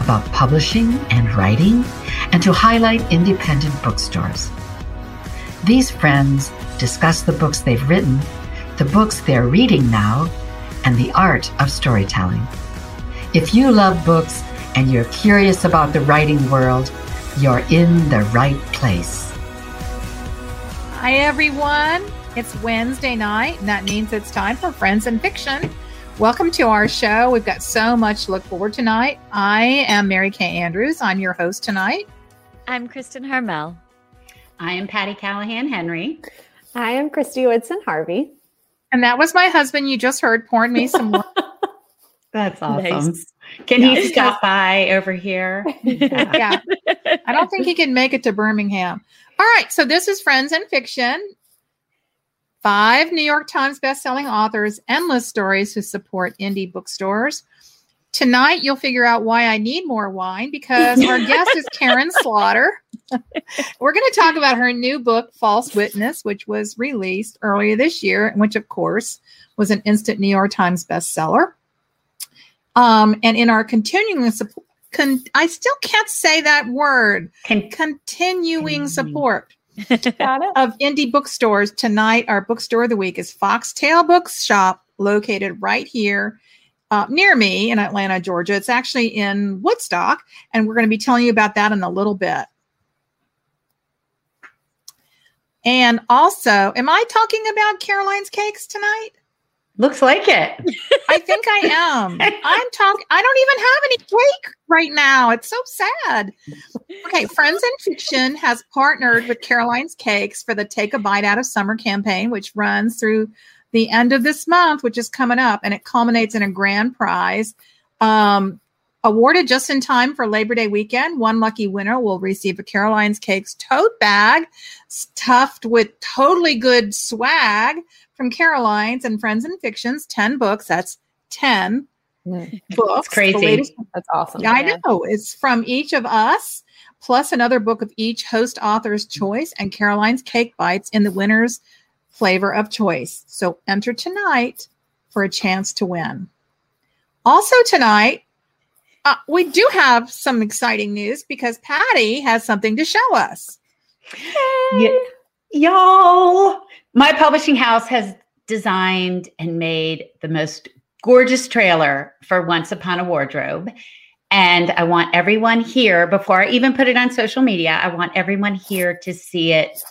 about publishing and writing, and to highlight independent bookstores. These friends discuss the books they've written, the books they're reading now, and the art of storytelling. If you love books and you're curious about the writing world, you're in the right place. Hi, everyone. It's Wednesday night, and that means it's time for Friends and Fiction. Welcome to our show. We've got so much to look forward tonight. I am Mary Kay Andrews. I'm your host tonight. I'm Kristen Harmel. I am Patti Callahan Henry. I am Kristy Woodson Harvey. And that was my husband you just heard pouring me some That's awesome. Nice. Can yeah, he stop by over here? yeah. I don't think he can make it to Birmingham. All right. So this is Friends and Fiction five New York Times bestselling authors, endless stories who support indie bookstores. Tonight, you'll figure out why I need more wine because our guest is Karin Slaughter. We're going to talk about her new book, False Witness, which was released earlier this year, and which, of course, was an instant New York Times bestseller. Um, and in our continuing support, con- I still can't say that word. Con- continuing support of indie bookstores tonight. Our bookstore of the week is Foxtail Bookshop, located right here uh, near me in Atlanta, Georgia. It's actually in Woodstock, and we're going to be telling you about that in a little bit. And also, am I talking about Caroline's Cakes tonight? Looks like it. I think I am. I'm talking. I don't even have any cake right now. It's so sad. Okay, Friends and Fiction has partnered with Caroline's Cakes for the Take a Bite Out of Summer campaign, which runs through the end of this month, which is coming up, and it culminates in a grand prize. Um, awarded just in time for Labor Day weekend, one lucky winner will receive a Caroline's Cakes tote bag stuffed with totally good swag from Caroline's and Friends and Fictions, 10 books. That's 10 mm. books. That's crazy. That's awesome. Yeah, I know. It's from each of us, plus another book of each host author's choice and Caroline's Cake Bites in the winner's flavor of choice. So enter tonight for a chance to win. Also, tonight, uh, we do have some exciting news because Patti has something to show us. Yeah. Y'all, my publishing house has designed and made the most gorgeous trailer for Once Upon a Wardrobe. And I want everyone here, before I even put it on social media, I want everyone here to see it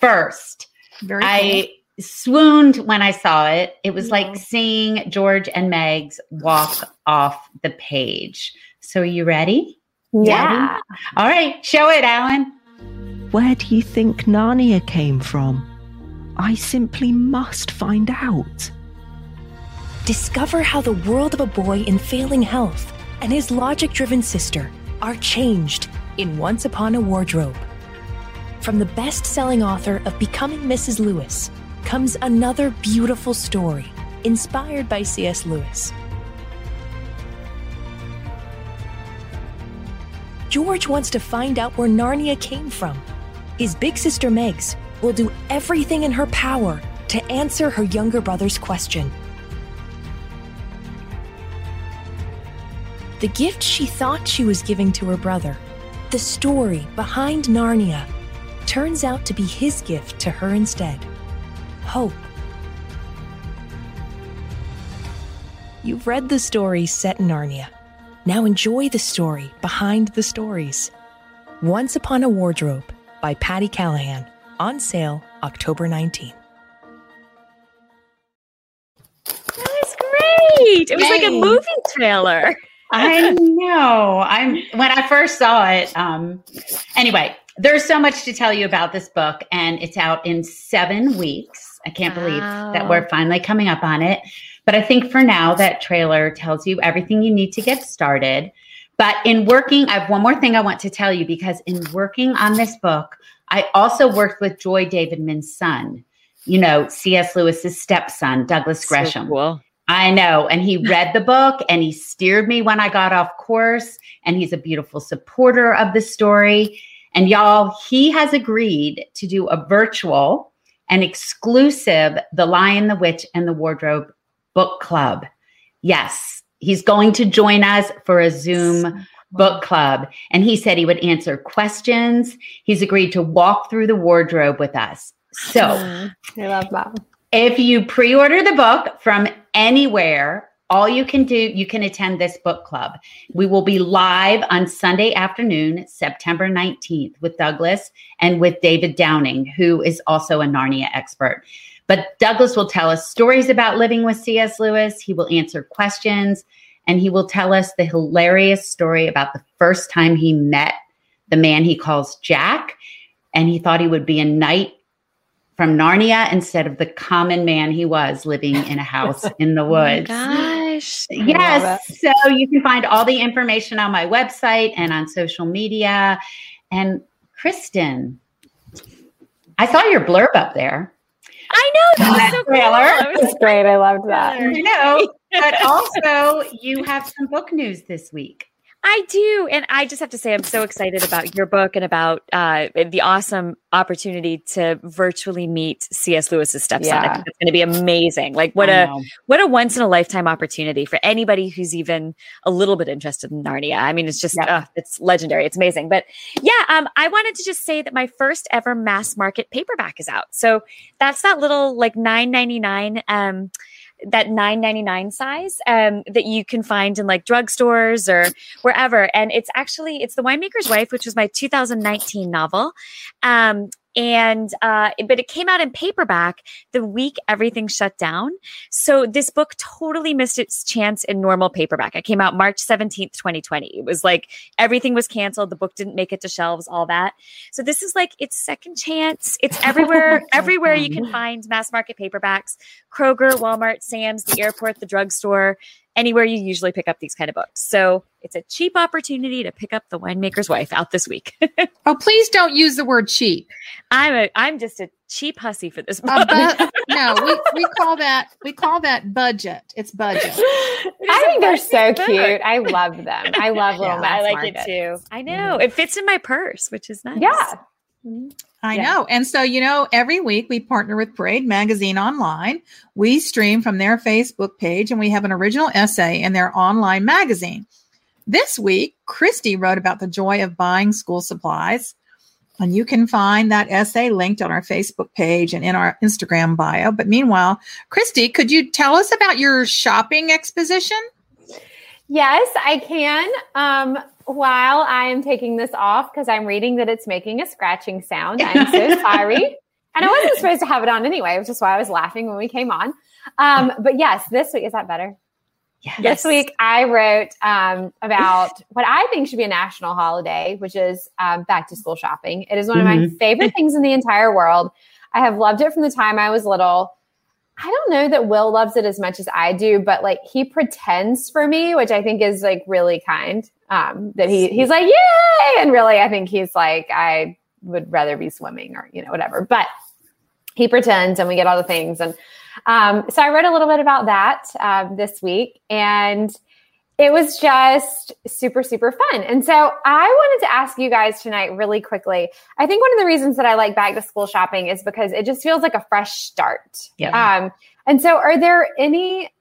first. Very cool. I swooned when I saw it. It was yeah. like seeing George and Megs walk off the page. So, are you ready? Yeah. Ready? All right, show it, Alan. Where do you think Narnia came from? I simply must find out. Discover how the world of a boy in failing health and his logic driven sister are changed in Once Upon a Wardrobe. From the best selling author of Becoming Mrs. Lewis comes another beautiful story inspired by C.S. Lewis. George wants to find out where Narnia came from his big sister Megs will do everything in her power to answer her younger brother's question. The gift she thought she was giving to her brother, the story behind Narnia, turns out to be his gift to her instead hope. You've read the stories set in Narnia. Now enjoy the story behind the stories. Once Upon a Wardrobe by Patti Callahan. On sale October 19th. That was great. It was Yay. like a movie trailer. I know. I'm when I first saw it. Um, anyway, there's so much to tell you about this book, and it's out in seven weeks. I can't wow. believe that we're finally coming up on it. But I think for now, that trailer tells you everything you need to get started. But in working, I have one more thing I want to tell you because in working on this book, I also worked with Joy Davidman's son, you know, C.S. Lewis's stepson, Douglas So Gresham. cool. I know. And he read the book and he steered me when I got off course. And he's a beautiful supporter of the story. And y'all, he has agreed to do a virtual and exclusive The Lion, the Witch, and the Wardrobe book club. Yes, he's going to join us for a Zoom book club. And he said he would answer questions. He's agreed to walk through the wardrobe with us. So, I love that. if you pre order the book from anywhere, all you can do, you can attend this book club. We will be live on Sunday afternoon, September 19th, with Douglas and with David Downing, who is also a Narnia expert. But Douglas will tell us stories about living with C.S. Lewis. He will answer questions and he will tell us the hilarious story about the first time he met the man he calls Jack. And he thought he would be a knight from Narnia instead of the common man he was living in a house in the Oh woods. gosh. Yes. So you can find all the information on my website and on social media. And Kristen, I saw your blurb up there. I know that That was so cool. trailer. I was great. I loved that. I know. But also, you have some book news this week. I do. And I just have to say, I'm so excited about your book and about uh, the awesome opportunity to virtually meet C.S. Lewis's stepson. I think it's going to be amazing. Like what I a know. what a once in a lifetime opportunity for anybody who's even a little bit interested in Narnia. I mean, it's just Yep. uh, it's legendary. It's amazing. But yeah, um, I wanted to just say that my first ever mass market paperback is out. So that's that little like nine ninety nine. Um, that 9.99 size um, that you can find in like drugstores or wherever. And it's actually it's the winemaker's wife which was my 2019 novel. Um, and uh, but it came out in paperback the week everything shut down. So this book totally missed its chance in normal paperback. It came out march 17th 2020 it was like everything was canceled. The book didn't make it to shelves all that. So this is like its second chance. It's everywhere everywhere you can find mass market paperbacks. Kroger walmart sam's the airport the drugstore anywhere you usually pick up these kind of books so it's a cheap opportunity to pick up the winemaker's wife out this week Oh, please don't use the word cheap. i'm a i'm just a cheap hussy for this book bu- no, we, we call that we call that budget. It's budget. I think they're so book. cute. I love them. I love little Yeah, mass I like markets. it too. I mm. know it fits in my purse, which is nice. Yeah. I Yeah. know. And so, you know, every week we partner with Parade Magazine Online. We stream from their Facebook page and we have an original essay in their online magazine. This week, Kristy wrote about the joy of buying school supplies. And you can find that essay linked on our Facebook page and in our Instagram bio. But meanwhile, Kristy, could you tell us about your shopping exposition? Yes, I can. Um, while I am taking this off because I'm reading that it's making a scratching sound. I'm so sorry. And I wasn't supposed to have it on anyway, which is why I was laughing when we came on. Um, but yes, this week is that better? Yes. This week I wrote um, about what I think should be a national holiday, which is um, back to school shopping. It is one of my favorite things in the entire world. I have loved it from the time I was little. I don't know that Will loves it as much as I do, but like he pretends for me, which I think is like really kind. Um, that he he's like, yay! And really I think he's like, I would rather be swimming or, you know, whatever. But he pretends and we get all the things. And um, so I wrote a little bit about that um, this week. And it was just super, super fun. And so I wanted to ask you guys tonight really quickly. I think one of the reasons that I like back to school shopping is because it just feels like a fresh start. Yep. Um, and so are there any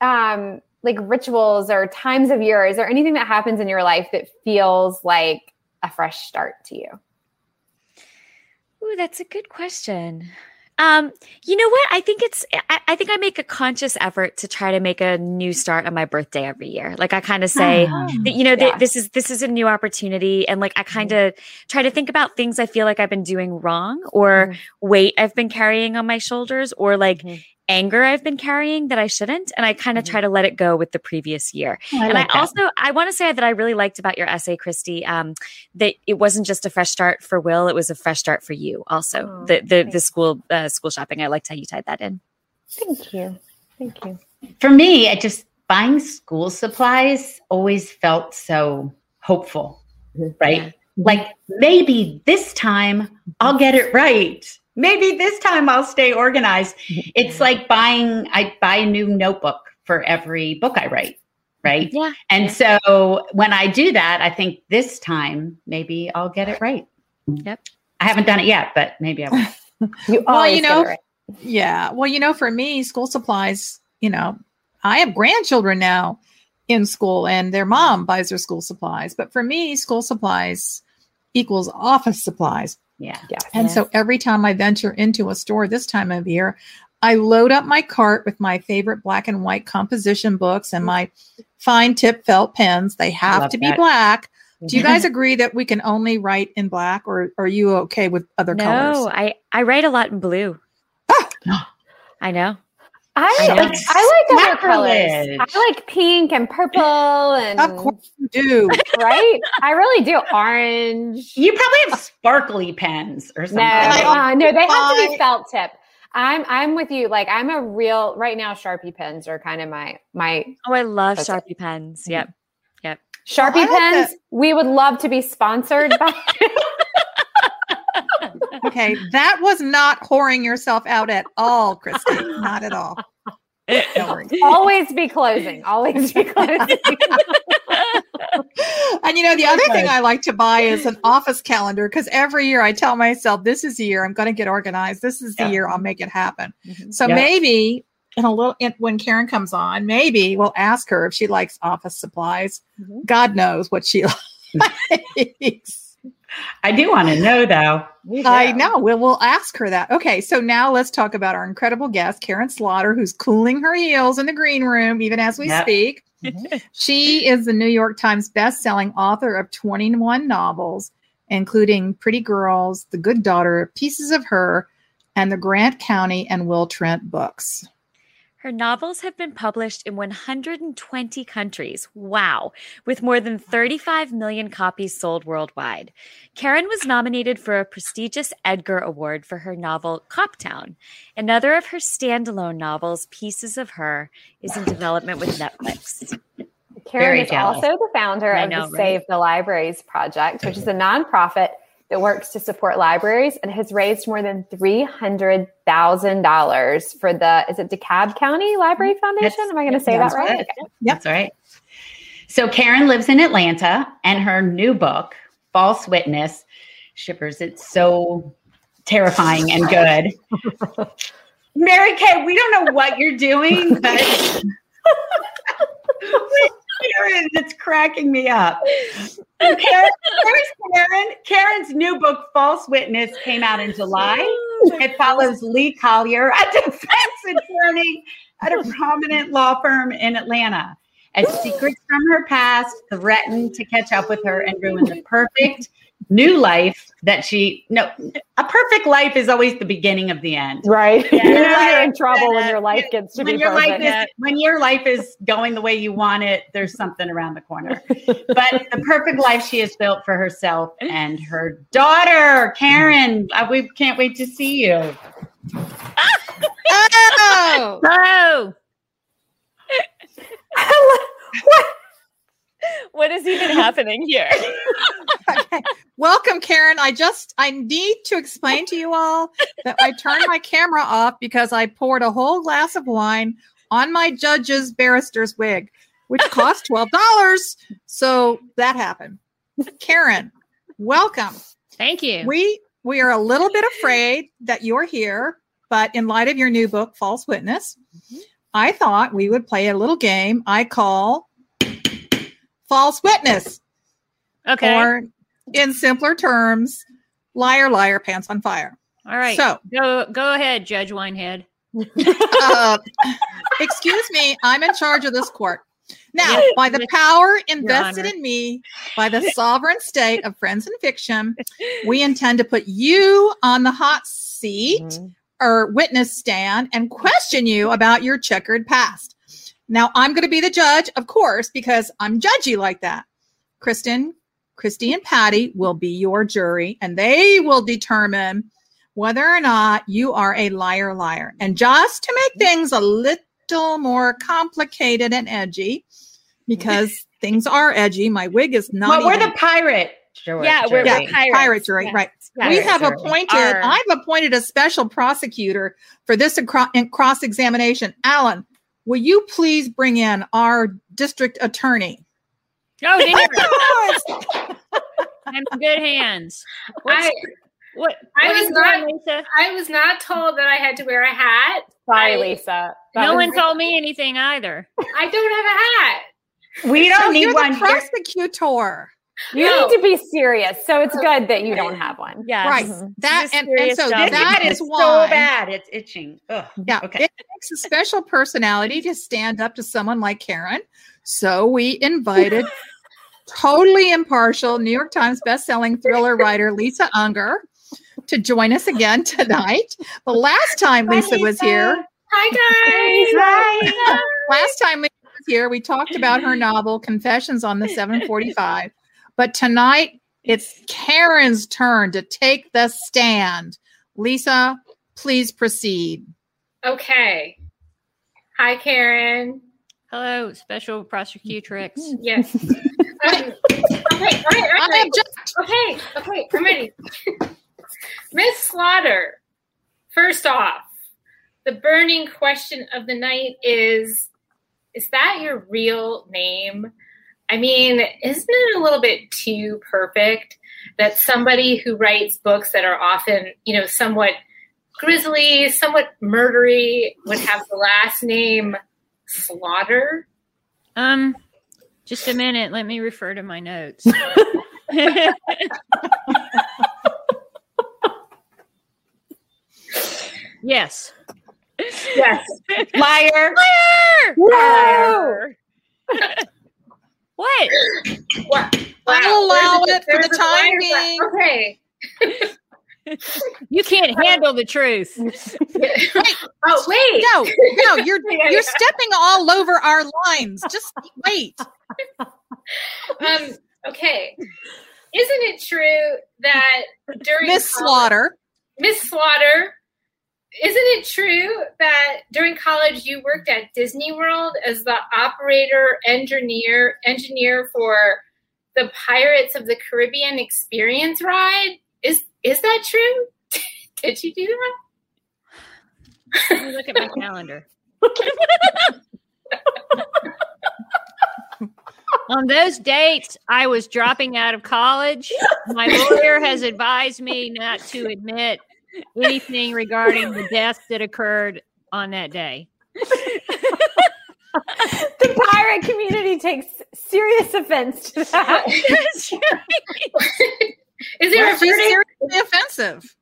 um, like rituals or times of year? Is there anything that happens in your life that feels like a fresh start to you? Ooh, that's a good question. Um, you know what? I think it's I, I think I make a conscious effort to try to make a new start on my birthday every year. Like I kind of say Ah. that, you know, Yeah. that this is this is a new opportunity and like I kind of try to think about things I feel like I've been doing wrong or Mhm. weight I've been carrying on my shoulders or like Mhm. Anger I've been carrying that I shouldn't and I kind of Mhm. try to let it go with the previous year. Oh, I and like I that. also I want to say that I really liked about your essay, Kristy, um, that it wasn't just a fresh start for Will; it was a fresh start for you. Also, Oh, the the, the school uh, school shopping. I liked how you tied that in. Thank you. Thank you. for me, it just buying school supplies always felt so hopeful, right? Yeah. Like maybe this time I'll get it right. Maybe this time I'll stay organized. It's like buying, I buy a new notebook for every book I write, right? Yeah. And so when I do that, I think this time maybe I'll get it right. Yep. I haven't done it yet, but maybe I will. You Well, you know, right. Yeah. Well, you know, for me, school supplies, you know, I have grandchildren now in school and their mom buys their school supplies. But for me, school supplies equals office supplies. Yeah. Yes. And so every time I venture into a store this time of year, I load up my cart with my favorite black and white composition books and my fine tip felt pens. They have Love to be that. black. Do you guys agree that we can only write in black or are you okay with other No, colors? I I write a lot in blue. Ah! I know. I, I like, I like other colors. I like pink and purple and Of course you do. right. I really do. Orange. You probably have sparkly pens or something. I uh, no, they have to be felt tip. I'm I'm with you. Like I'm a real right now. Sharpie pens are kind of my my Oh, I love That's it. Sharpie pens. Yep. Yep. Sharpie I like pens. that. We would love to be sponsored by. Okay, that was not whoring yourself out at all, Kristy. Not at all. Always be closing. Always be closing. And you know, the other thing I like to buy is an office calendar because every year I tell myself, this is the year I'm going to get organized. This is the Yeah. year I'll make it happen. Mhm. So Yeah. maybe in a little, in, when Karin comes on, maybe we'll ask her if she likes office supplies. Mhm. God knows what she likes. I do want to know though. I know. We'll, we'll ask her that. Okay, so now let's talk about our incredible guest, Karin Slaughter, who's cooling her heels in the green room even as we Yep. speak. Mm-hmm. she is the New York Times best-selling author of 21 novels, including Pretty Girls, The Good Daughter, Pieces of Her, and the Grant County and Will Trent books. Her novels have been published in 120 countries. Wow. With more than 35 million copies sold worldwide. Karin was nominated for a prestigious Edgar Award for her novel Coptown. Another of her standalone novels, Pieces of Her, is in development with Netflix. Karin Very is jealous. also the founder I of know, the right? Save the Libraries Project, which is a nonprofit that works to support libraries and has raised more than three hundred thousand dollars for the is it DeKalb County Library mm-hmm. Foundation? That's- Am I going to say that right? it. That's right. So Karin lives in Atlanta, and her new book, False Witness, shippers. It's so terrifying and good. Mary Kay, we don't know what you're doing, but Karin, it's cracking me up. Karin, there's Karin. Karin's new book, False Witness, came out in July. It follows Lee Collier, a defense attorney at a prominent law firm in Atlanta. As secrets from her past threaten to catch up with her and ruin the perfect new life that she no a perfect life is always the beginning of the end. Right. Yeah. you know you're in trouble when your life gets to When be your life perfect. is when your life is going the way you want it, there's something around the corner. But the perfect life she has built for herself and her daughter, Karin. Uh, we can't wait to see you. Oh, Oh! what is even happening here? okay. Welcome, Karin. I just I need to explain to you all that I turned my camera off because I poured a whole glass of wine on my judge's barrister's wig, which cost twelve dollars. So that happened. Karin, welcome. Thank you. We we are a little bit afraid that you're here, but in light of your new book, False Witness, mm-hmm. I thought we would play a little game I call False Witness. okay. Or in simpler terms, liar, liar, pants on fire. All right. So, go go ahead, Judge Winehead. uh, excuse me, I'm in charge of this court. Now, by the power invested in me by the sovereign state of Friends and Fiction, we intend to put you on the hot seat Mhm. or witness stand and question you about your checkered past. Now, I'm going to be the judge, of course, because I'm judgy like that. Kristen, Kristy, and Patti will be your jury, and they will determine whether or not you are a liar, liar. And just to make things a little little more complicated and edgy because things are edgy. My wig is not. Well, we're even- the pirate. Jury. Yeah, we're- yeah, we're pirates. pirate jury, Yeah. right? Yeah. we have jury. appointed. Our- I've appointed a special prosecutor for this cross examination. Alan, will you please bring in our district attorney? Oh, dear. I'm in good hands. What's, I, what, I what was not- that, Lisa? I was not told that I had to wear a hat. Sorry, I- Lisa. That No was- one told me anything either. I don't have a hat. We don't So need you're one. the You're- prosecutor, You No. need to be serious. So it's good that you don't have one. Yes. right? That and, and so stuff. that It is is why. so bad. It's itching. Ugh. Yeah, Okay. it takes a special personality to stand up to someone like Karin. So we invited totally impartial New York Times bestselling thriller writer Lisa Unger to join us again tonight. The last time Hi, Lisa was here, Hi guys. Hi. last time Lisa was here, we talked about her novel Confessions on the 745. But tonight it's Karin's turn to take the stand. Lisa, please proceed. Okay. Hi Karin. Hello, special prosecutrix. Yes. Okay. All right. All right. I object. Okay. Okay. I'm ready. Miss Slaughter. First off, the burning question of the night is: Is that your real name? I mean, isn't it a little bit too perfect that somebody who writes books that are often, you know, somewhat grisly, somewhat murdery, would have the last name Slaughter? Um, just a minute. Let me refer to my notes. yes. Yes. Liar. Liar! What? Wow. I'll allow There's a- it for the there's time being. Okay. You can't handle the truth. Oh wait. No, no, you're Yeah, you're yeah. stepping all over our lines. Just wait. Um. Okay. Isn't it true that during Miss college- Slaughter. Miss Slaughter, isn't it true that during college you worked at Disney World as the operator engineer engineer for the Pirates of the Caribbean Experience ride? Is is that true? Did you do that? Let me look at my calendar. On those dates, I was dropping out of college. My lawyer has advised me not to admit anything regarding the death that occurred on that day. The pirate community takes serious offense to that. Is there a Well, she's verdict? seriously offensive.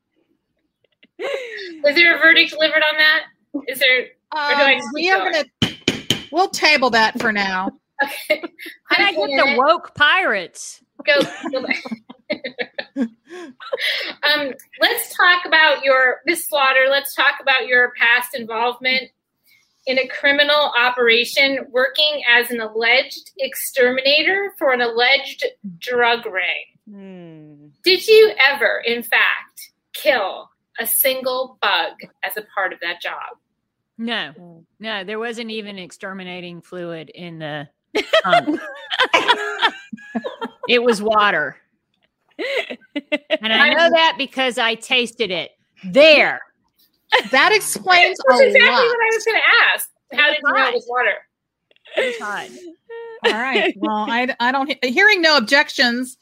Is there a verdict delivered on that? Is there? Um, do I just we keep are going? gonna we'll table that for now. Okay. Can I get the woke pirates? go, go back. Um, let's talk about your Miss Slaughter. Let's talk about your past involvement in a criminal operation, working as an alleged exterminator for an alleged drug ring. Hmm. Did you ever, in fact, kill a single bug as a part of that job? No, no, there wasn't even exterminating fluid in the pump. it was water. And I know that because I tasted it there. That explains That's a exactly lot. what I was going to ask. How did you know it was water? It was hot. All right. Well, I, I don't hearing no objections,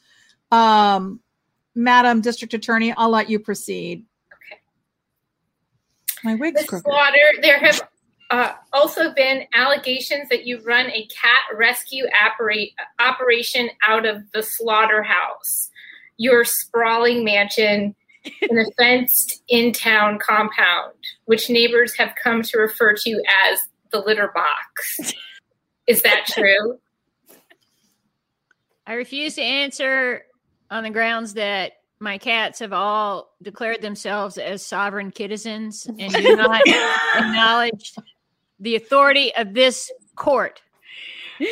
um, Madam District Attorney. I'll let you proceed. Okay. My wig's Miss crooked. Slaughter, there have uh, also been allegations that you run a cat rescue operate, operation out of the slaughterhouse, your sprawling mansion in a fenced in town compound, which neighbors have come to refer to as the litter box. Is that true? I refuse to answer on the grounds that my cats have all declared themselves as sovereign citizens and do not acknowledge the authority of this court. How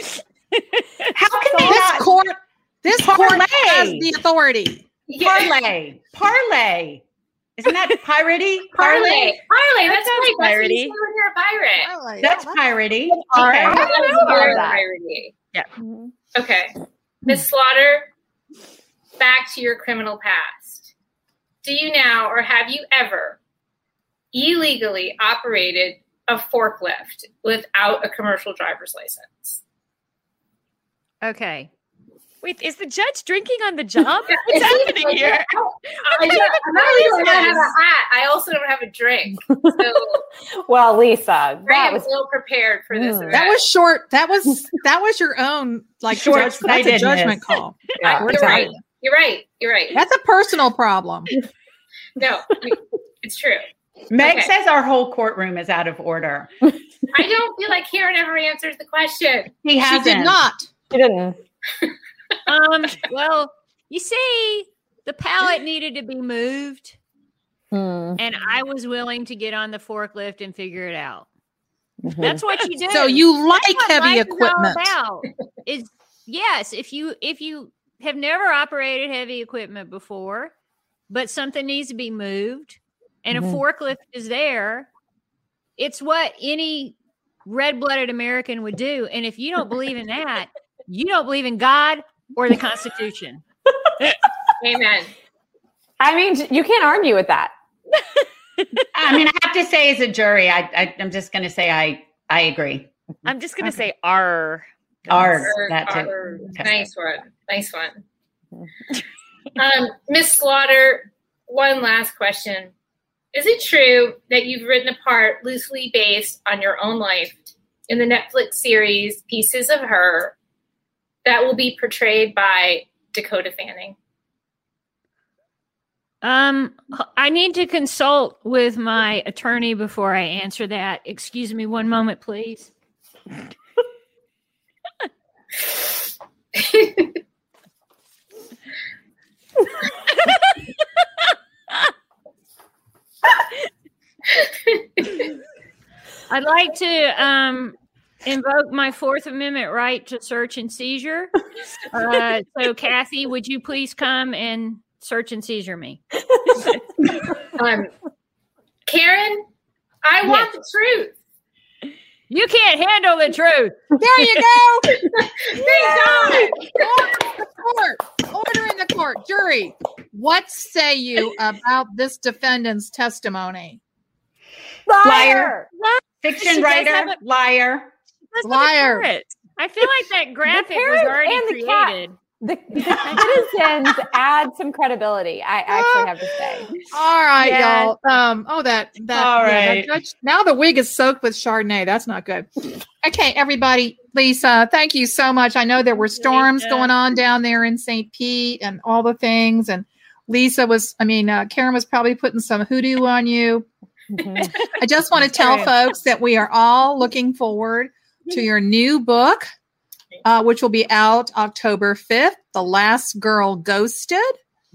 can they This not court, this court Parlay. has the authority. parlay? Parlay. Isn't that piratey? Parlay. Parlay. That's sounds. That's what piratey. when you're a pirate. That's yeah, piratey. Okay. right. I don't know about Very that. piratey. Yeah. Mm-hmm. Okay. Miss Slaughter, back to your criminal past. Do you now or have you ever illegally operated a forklift without a commercial driver's license? Okay. Wait, is the judge drinking on the job? What's happening here? that. I, don't- I not only don't have a hat, I also don't have a drink. So Well, Lisa, I that am was ill prepared for this. Mm. event. That was short. That was that was your own like judge, that's a Short-sightedness. judgment call. yeah, You're right. You're right. You're right. That's a personal problem. No, it's true. Meg Okay. says our whole courtroom is out of order. I don't feel like Karin ever answers the question. He hasn't. She did not. She didn't. Um, well, you see, the pallet needed to be moved, Hmm. and I was willing to get on the forklift and figure it out. Mhm. That's what you do. So you like heavy life is equipment. Is yes, if you if you have never operated heavy equipment before, but something needs to be moved, and Mhm. a forklift is there, it's what any red-blooded American would do. And if you don't believe in that, you don't believe in God or the Constitution. Amen. I mean, you can't argue with that. I mean, I have to say, as a jury, I, I I'm just going to say I I agree. I'm just gonna say R. Ours, Or- that too. Okay. Nice one. Nice one. um, Miss Slaughter, one last question. Is it true that you've written a part loosely based on your own life in the Netflix series Pieces of Her that will be portrayed by Dakota Fanning? Um, I need to consult with my attorney before I answer that. Excuse me one moment, please. I'd like to um, invoke my Fourth Amendment right to search and seizure. Uh, so, Kathy, would you please come and search and seizure me? Um, Karin, I want the truth. You can't handle the truth. There you go. Thank God. Order in the court. Order in the court. Jury, what say you about this defendant's testimony? Liar. She Fiction does writer, a- liar. That's Liar. I feel like that graphic was already and the cat. created. The, the citizens add some credibility. I actually have to say. All right, Yeah. y'all. Um, oh, that that, All yeah, that right. judge- now the wig is soaked with Chardonnay. That's not good. Okay, everybody. Lisa, thank you so much. I know there were storms Lisa. going on down there in St. Pete and all the things. And Lisa was, I mean, uh, Karin was probably putting some hoodoo on you. Mhm. I just want to tell True. folks that we are all looking forward to your new book, uh, which will be out October 5th, The Last Girl Ghosted.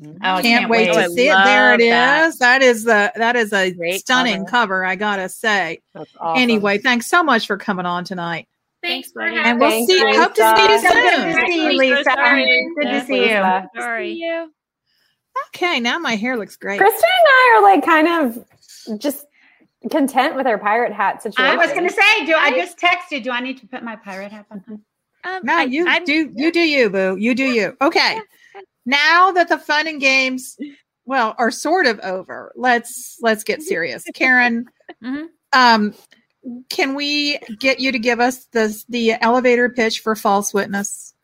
Oh, I can't, wait, Oh, to I see it. There it is. love That that. is the that is a Great stunning cover. cover. I gotta say. Awesome. Anyway, thanks so much for coming on tonight, Thanks for buddy. having and we'll Thanks, see. Lisa. Hope to see you So good to soon. see you, I'm Lisa. Good to see you. Lisa. Sorry. Okay, now my hair looks great. Kristen and I are like kind of just content with our pirate hat situation. I was going to say, do I just texted? Do I need to put my pirate hat on? Um, No, I- you I'm- do you do you, boo. You do you. Okay. Now that the fun and games, well, are sort of over, let's let's get serious. Karin, Mhm. um, can we get you to give us the the elevator pitch for false witness?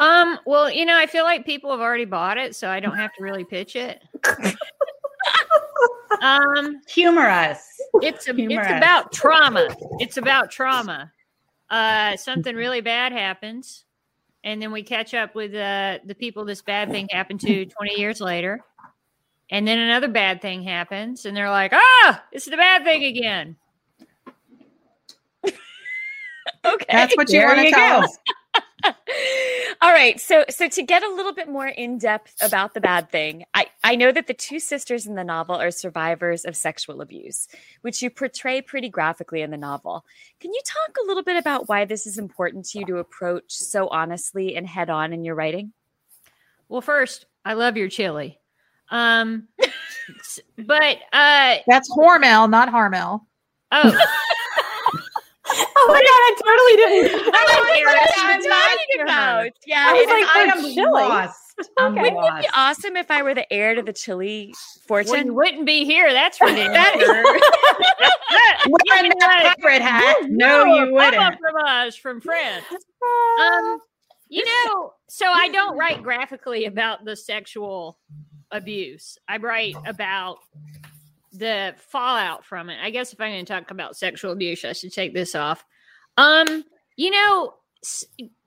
Um, well, you know, I feel like people have already bought it, so I don't have to really pitch it. um, Humor us. it's a, Humor it's us. about trauma. It's about trauma. Uh, something really bad happens, and then we catch up with uh, the people this bad thing happened to 20 years later. And then another bad thing happens, and they're like, ah, it's the bad thing again. okay. That's what you There want to tell go. us. All right. So so to get a little bit more in depth about the bad thing, I, I know that the two sisters in the novel are survivors of sexual abuse, which you portray pretty graphically in the novel. Can you talk a little bit about why this is important to you to approach so honestly and head on in your writing? Well, first, I love your chili. Um, but uh, That's Hormel, not Harmel. oh, Oh my god, I totally didn't. I know what you're I'm talking about. Yeah, I was like, I am chili. lost. I'm wouldn't it be awesome if I were the heir to the chili well, fortune? you wouldn't be here. That's for damn That- sure. Wearing You that got- pirate hat. No, No, you wouldn't. fromage from France. Um, you know, so I don't write graphically about the sexual abuse. I write about the fallout from it. I guess if I'm going to talk about sexual abuse, I should take this off. Um, you know,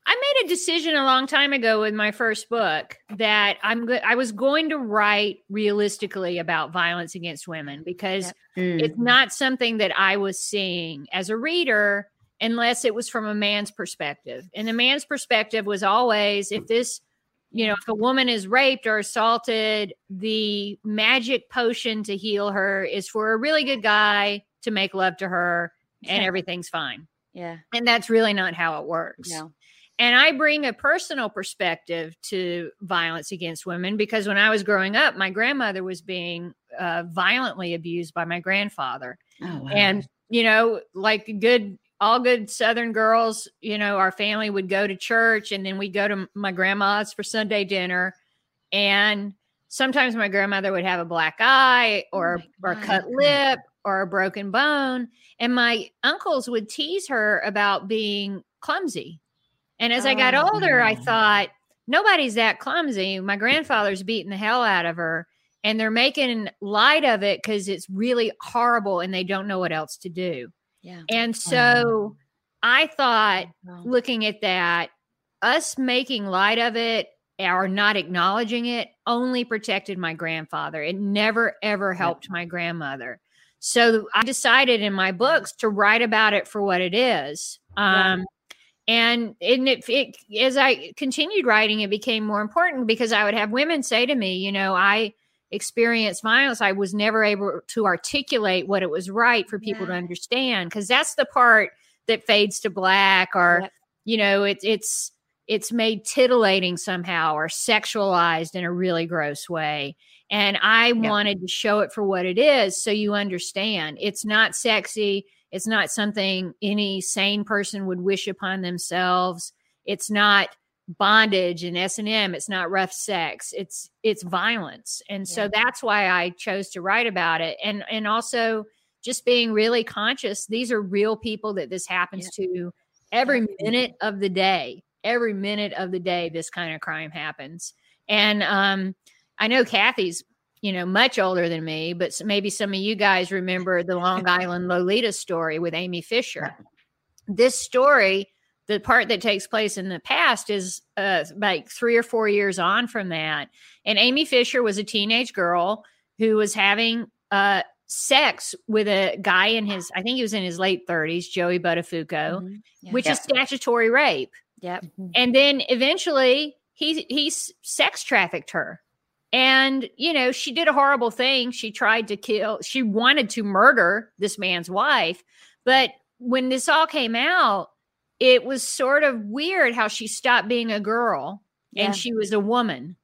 I made a decision a long time ago with my first book that I'm go- I was going to write realistically about violence against women because Mm. it's not something that I was seeing as a reader unless it was from a man's perspective. And the man's perspective was always if this, you know, if a woman is raped or assaulted, the magic potion to heal her is for a really good guy to make love to her and everything's fine. Yeah, And that's really not how it works. no, And I bring a personal perspective to violence against women because when I was growing up, my grandmother was being uh, violently abused by my grandfather. Oh, wow. And, you know, like good, all good Southern girls, you know, our family would go to church and then we'd go to my grandma's for Sunday dinner. And sometimes my grandmother would have a black eye or, or a cut lip or a broken bone. And my uncles would tease her about being clumsy. And as I got Oh, older, I thought, nobody's that clumsy. My grandfather's beating the hell out of her and they're making light of it because it's really horrible and they don't know what else to do. yeah. And so I thought, looking at that, us making light of it or not acknowledging it only protected my grandfather. It never, ever helped my grandmother. So I decided in my books to write about it for what it is. Um, and and it, it as I continued writing, it became more important because I would have women say to me, you know, I experienced violence. I was never able to articulate what it was right for people to understand because that's the part that fades to black or Yep. you know it's it's it's made titillating somehow or sexualized in a really gross way and i wanted to show it for what it is so you understand. It's not sexy. It's not something any sane person would wish upon themselves. It's not bondage and s&m it's not rough sex. It's it's violence. And so that's why i chose to write about it. And and also just being really conscious these are real people that this happens to every minute of the day. Every minute of the day this kind of crime happens. And um i know kathy's you know much older than me but maybe some of you guys remember the long island lolita story with amy fisher this story the part that takes place in the past is uh, like three or four years on from that and amy fisher was a teenage girl who was having uh sex with a guy in his i think he was in his late 30s joey buttafuoco Mhm. Yeah. which is statutory rape Yep. and then eventually he he sex trafficked her and you know she did a horrible thing. She tried to kill she wanted to murder this man's wife. But when this all came out it was sort of weird how she stopped being a girl Yeah. and she was a woman.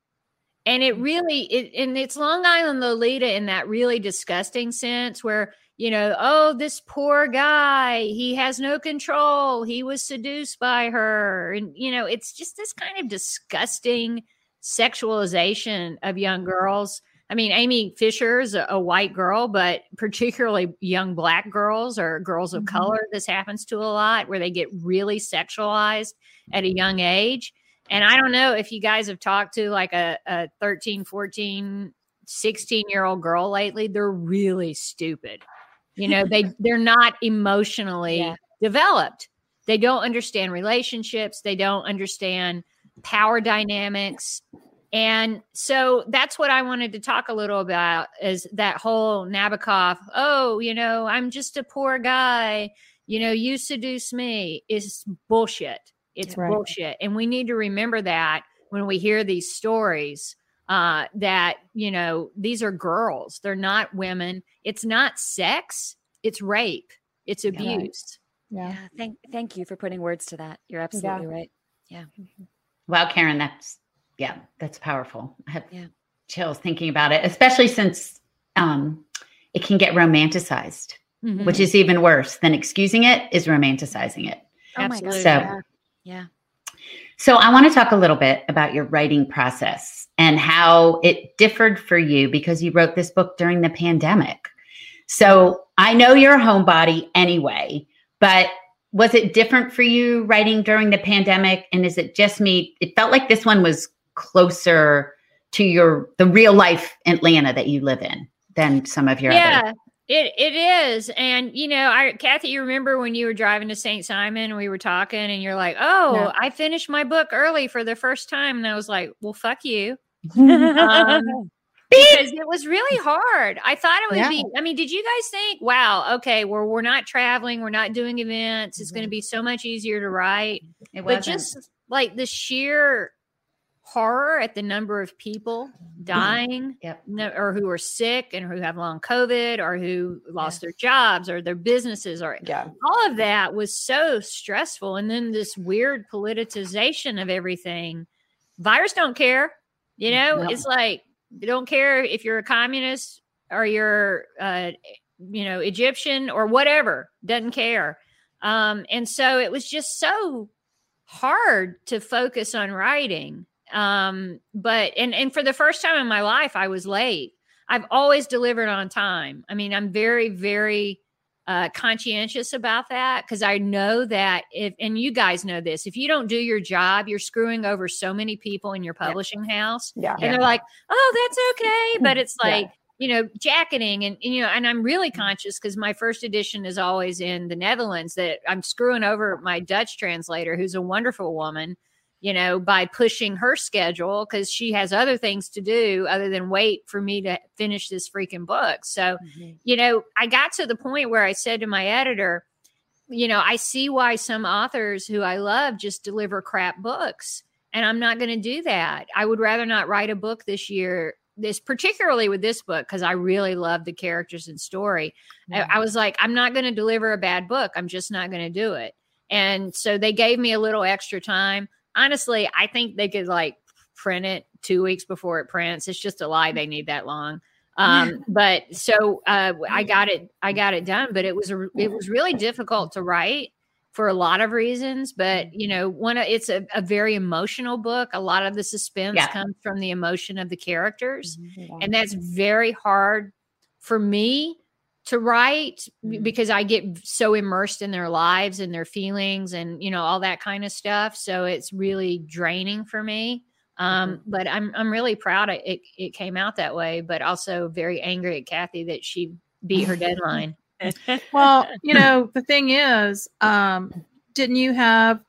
And it mm-hmm. really it and it's long island lolita in that really disgusting sense where you know oh this poor guy he has no control. He was seduced by her. And you know it's just this kind of disgusting sexualization of young girls i mean amy fisher is a, a white girl but particularly young black girls or girls of Mhm. color this happens to a lot where they get really sexualized at a young age and I don't know if you guys have talked to like a, a 13, 14, 16 year old girl lately. They're really stupid. You know, they they're not emotionally Yeah. developed. They don't understand relationships. They don't understand power dynamics. And so that's what I wanted to talk a little about is that whole Nabokov, oh, you know, I'm just a poor guy. You know, you seduce me is bullshit. It's Right. bullshit. And we need to remember that when we hear these stories uh, that, you know, these are girls. They're not women. It's not sex, it's rape, it's Right. abuse. Yeah. Yeah. Thank thank you for putting words to that. You're absolutely right. Wow, Karin, that's yeah, that's powerful. I have Yeah. chills thinking about it, especially since um, it can get romanticized, Mhm. which is even worse than excusing it is romanticizing it. oh my god. So- yeah. yeah. So I want to talk a little bit about your writing process and how it differed for you because you wrote this book during the pandemic. So I know you're a homebody anyway, but was it different for you writing during the pandemic? And is it just me? It felt like this one was closer to your the real life Atlanta that you live in than some of your other. yeah it it is and you know i kathy you remember when you were driving to st simon and we were talking and you're like oh Yeah. i finished my book early for the first time and i was like well fuck you um, because it was really hard i thought it would Yeah. be i mean did you guys think wow okay well we're not traveling we're not doing events it's going to mm-hmm. be so much easier to write It but wasn't. just like the sheer horror at the number of people mm-hmm. dying Yep. or who are sick and who have long covid or who lost their jobs or their businesses or Yeah. all of that was so stressful and then this weird politicization of everything virus don't care you know No. it's like they don't care if you're a communist or you're uh you know egyptian or whatever doesn't care. Um and so it was just so hard to focus on writing. Um but and and for the first time in my life i was late. I've always delivered on time. I mean i'm very very uh conscientious about that because i know that if and you guys know this if you don't do your job you're screwing over so many people in your publishing house Yeah. and they're like oh that's okay but it's Yeah. like you know jacketing and, and, you know and i'm really conscious because my first edition is always in the netherlands that i'm screwing over my dutch translator who's a wonderful woman you know by pushing her schedule because she has other things to do other than wait for me to finish this freaking book. So mm-hmm. you know i got to the point where i said to my editor you know i see why some authors who i love just deliver crap books and i'm not going to do that. I would rather not write a book this year this particularly with this book because i really love the characters and story. I, I was like i'm not going to deliver a bad book i'm just not going to do it. And so they gave me a little extra time honestly i think they could like print it two weeks before it prints. It's just a lie they need that long. Um but so uh i got it i got it done but it was a, it was really difficult to write for a lot of reasons but you know one it's a, a very emotional book. A lot of the suspense Yeah. comes from the emotion of the characters Yeah. and that's very hard for me to write because I get so immersed in their lives and their feelings and you know all that kind of stuff. So it's really draining for me. Um, but I'm I'm really proud it, it it came out that way, but also very angry at Kathy that she beat her deadline. Well, you know, the thing is, um, didn't you have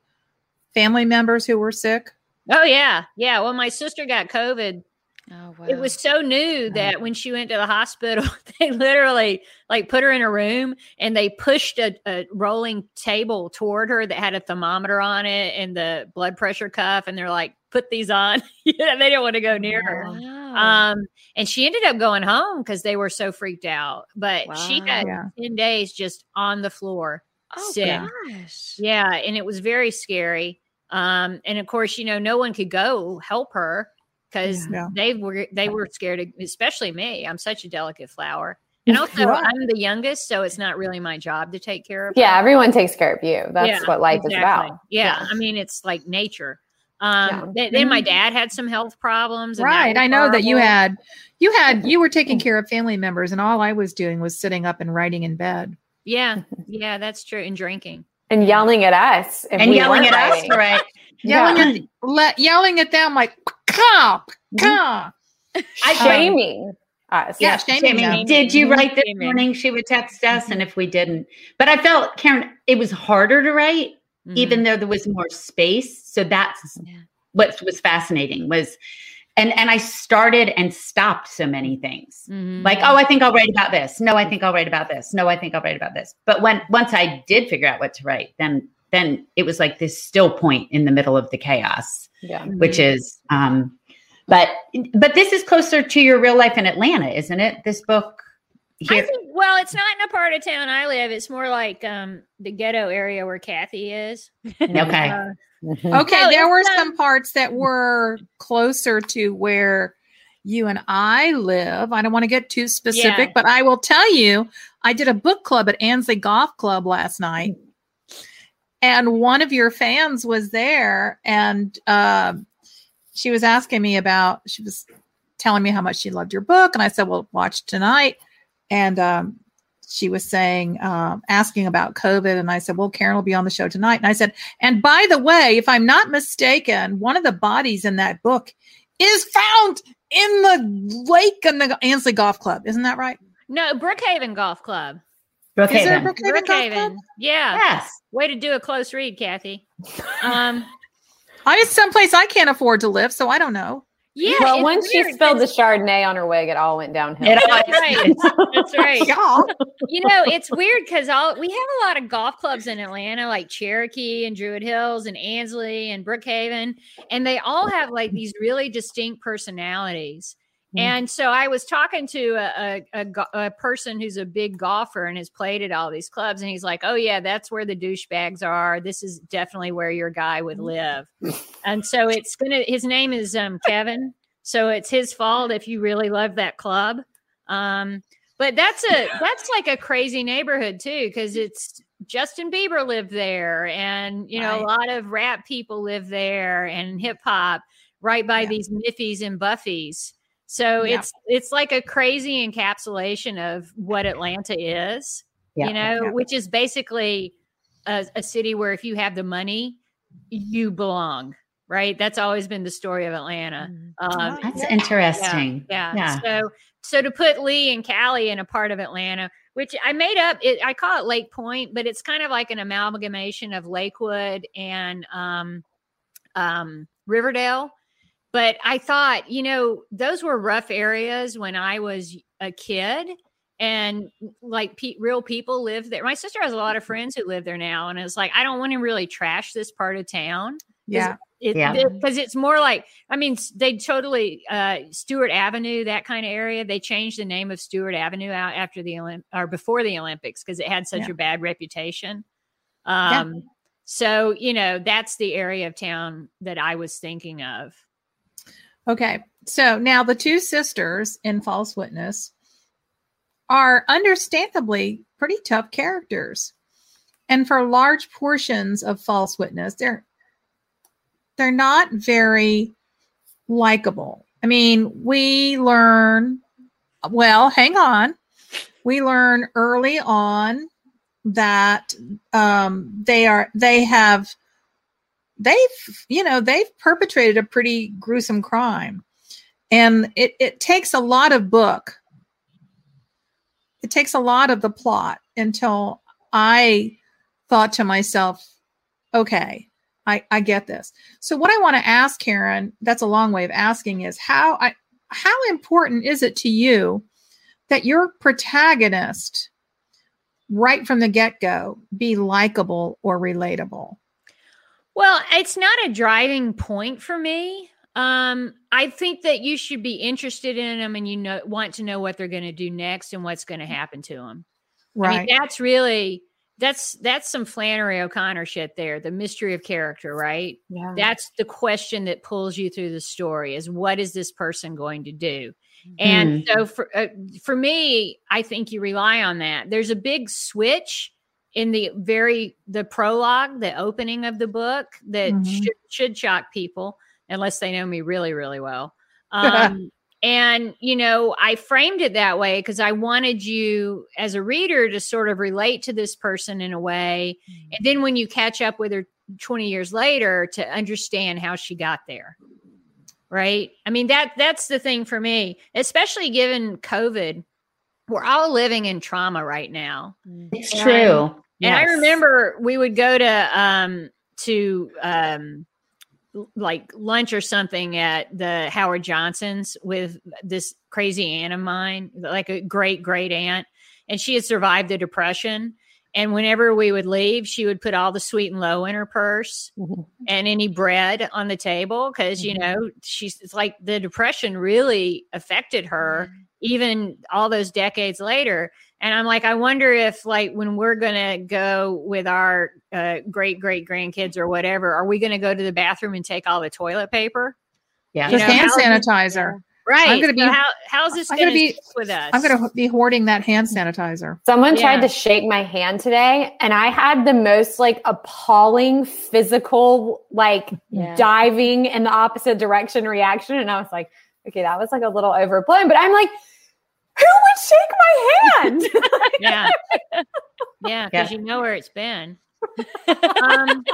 family members who were sick? Oh yeah, yeah. Well, my sister got COVID Oh wow. It was so new that when she went to the hospital, they literally like put her in a room and they pushed a, a rolling table toward her that had a thermometer on it and the blood pressure cuff, and they're like, "Put these on." yeah, they didn't want to go near her. Um, and she ended up going home because they were so freaked out. But she had Yeah. ten days just on the floor. oh sick. gosh. Yeah, and it was very scary. Um, and of course, you know, no one could go help her because Yeah. they were they were scared, of, especially me. I'm such a delicate flower, and also Right. I'm the youngest, so it's not really my job to take care of. Yeah, her. everyone takes care of you. That's Yeah, what life is about. Yeah, Yeah. I mean, it's like nature. Um, Yeah. th- then my dad had some health problems. and Right. I know that you had you had you were taking care of family members and all I was doing was sitting up and writing in bed. Yeah, yeah, that's true. And drinking. And yelling at us. and we yelling weren't at us, right? Yelling Yeah. at le- yelling at them like "Caw, caw." I Shaming us. Yeah, shaming Jamie, them. did you write this Shaming. morning? She would text us, and if we didn't, but I felt Karin, it was harder to write, Mhm. even though there was more space. So that's Yeah. what was fascinating was, and and I started and stopped so many things. Mhm. Like, oh, I think I'll write about this. No, I think I'll write about this. No, I think I'll write about this. But when once I did figure out what to write, then then it was like this still point in the middle of the chaos Yeah. which is um but but this is closer to your real life in atlanta isn't it this book I think, well, it's not in a part of town I live. It's more like um, the ghetto area where Kathy is. okay Uh, Mhm. Okay, No, there were some parts that were closer to where you and I live. I don't want to get too specific, Yeah. but I will tell you, I did a book club at Ansley Golf Club last night, and one of your fans was there, and uh, she was asking me about. She was telling me how much she loved your book, and I said, "Well, watch tonight." And um, she was saying, um, asking about COVID, and I said, "Well, Karin will be on the show tonight." And I said, "And by the way, if I'm not mistaken, one of the bodies in that book is found in the lake in the Ansley Golf Club. Isn't that right? No, Brookhaven Golf Club. Is there a Brookhaven. Brookhaven Club? Yeah. Yes. Way to do a close read, Kathy. Um, I it's someplace I can't afford to live, so I don't know. yeah. well, it's once she weird spilled the Chardonnay on her wig, it all went downhill. It That's right. That's right. Yeah. you know, it's weird because all we have a lot of golf clubs in Atlanta, like Cherokee and Druid Hills and Ansley and Brookhaven, and they all have like these really distinct personalities. And so I was talking to a, a, a, person who's a big golfer and has played at all these clubs, and he's like, "Oh yeah, that's where the douchebags are. This is definitely where your guy would live." and so it's gonna. His name is um, Kevin, so it's his fault if you really love that club. Um, but that's a that's like a crazy neighborhood too, because it's Justin Bieber lived there, and you know a lot of rap people live there, and hip hop right by Yeah. these Miffies and Buffies. So Yeah. it's it's like a crazy encapsulation of what Atlanta is, Yeah. you know, Yeah. which is basically a, a city where if you have the money, you belong. Right, that's always been the story of Atlanta. Um, That's interesting. yeah. Yeah. So so to put Lee and Callie in a part of Atlanta, which I made up, it, I call it Lake Point, but it's kind of like an amalgamation of Lakewood and um, um, Riverdale. But I thought, you know, those were rough areas when I was a kid, and like pe- real people live there. My sister has a lot of friends who live there now, and it's like I don't want to really trash this part of town. Yeah. It, Yeah. because it's more like I mean they totally uh Stewart Avenue that kind of area they changed the name of Stewart Avenue out after the Olymp or before the Olympics because it had such Yeah. a bad reputation. Yeah. Um so you know that's the area of town that I was thinking of. Okay. So now the two sisters in False Witness are understandably pretty tough characters. And for large portions of False Witness, they're they're not very likable. I mean, we learn well, hang on. We learn early on that um, they are they have they've you know they've perpetrated a pretty gruesome crime. And it, it takes a lot of book. It takes a lot of the plot until i thought to myself okay i i get this. So what i want to ask karin that's a long way of asking is how i how important is it to you that your protagonist right from the get-go be likable or relatable Well, it's not a driving point for me. Um, I think that you should be interested in them and you know want to know what they're going to do next and what's going to happen to them. right I mean, that's really that's that's some Flannery O'Connor shit there. The mystery of character, right? Yeah. That's the question that pulls you through the story: is what is this person going to do? And so for uh, for me, I think you rely on that. There's a big switch in the very the prologue, the opening of the book that Mhm. should, should shock people unless they know me really really well. Um, and you know, I framed it that way because I wanted you as a reader to sort of relate to this person in a way, and then when you catch up with her 20 years later to understand how she got there right i mean that that's the thing for me especially given covid we're all living in trauma right now. It's And- true. and i remember we would go to um to um like lunch or something at the howard johnson's with this crazy aunt of mine like a great great aunt and she had survived the depression. And whenever we would leave she would put all the sweet and low in her purse and any bread on the table because you know she's it's like the depression really affected her even all those decades later and i'm like i wonder if like when we're gonna go with our uh, great great grandkids or whatever are we gonna go to the bathroom and take all the toilet paper Yeah. You just know, hand how- sanitizer Right. I'm gonna be. So how, how's this going gonna be- with us? I'm going to be hoarding that hand sanitizer. Someone Yeah. tried to shake my hand today, and I had the most like appalling physical, like Yeah. diving in the opposite direction reaction. And I was like, okay, that was like a little overblown. But I'm like, who would shake my hand? Yeah. Yeah, because Yeah. you know where it's been. um,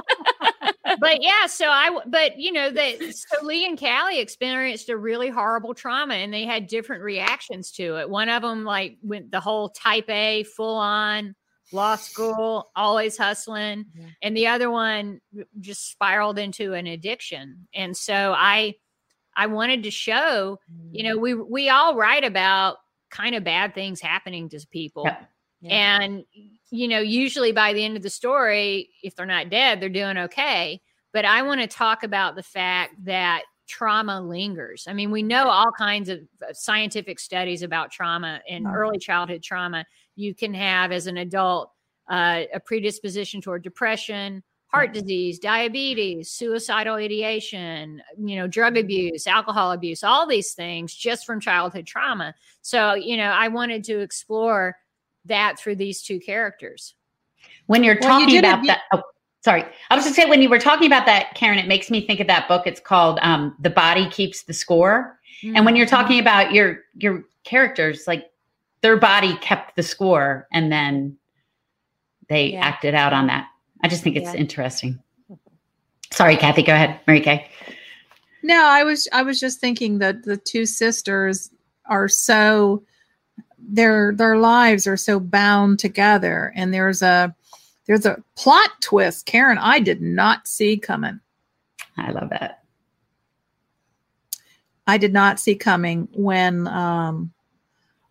but yeah, so I, but you know, that so Lee and Callie experienced a really horrible trauma and they had different reactions to it. One of them, like, went the whole type A, full on law school, always hustling. Yeah. And the other one just spiraled into an addiction. And so I, I wanted to show, you know, we, we all write about kind of bad things happening to people. Yeah. And, you know, usually by the end of the story, if they're not dead, they're doing okay. But I want to talk about the fact that trauma lingers. I mean, we know all kinds of scientific studies about trauma and Mhm. early childhood trauma. You can have as an adult uh, a predisposition toward depression, heart disease, diabetes, suicidal ideation, you know, drug abuse, alcohol abuse, all these things just from childhood trauma. So, you know, I wanted to explore that through these two characters. When you're Well, you talking it- about that, oh, sorry, I was just saying when you were talking about that, Karin, it makes me think of that book. It's called um, "The Body Keeps the Score," and when you're Mm-hmm. talking about your your characters, like their body kept the score, and then they Yeah. acted out on that. I just think it's Yeah. interesting. Sorry, Kathy. Go ahead, Mary Kay. No, I was I was just thinking that the two sisters are so their their lives are so bound together and there's a there's a plot twist Karin I did not see coming. I love that. I did not see coming when um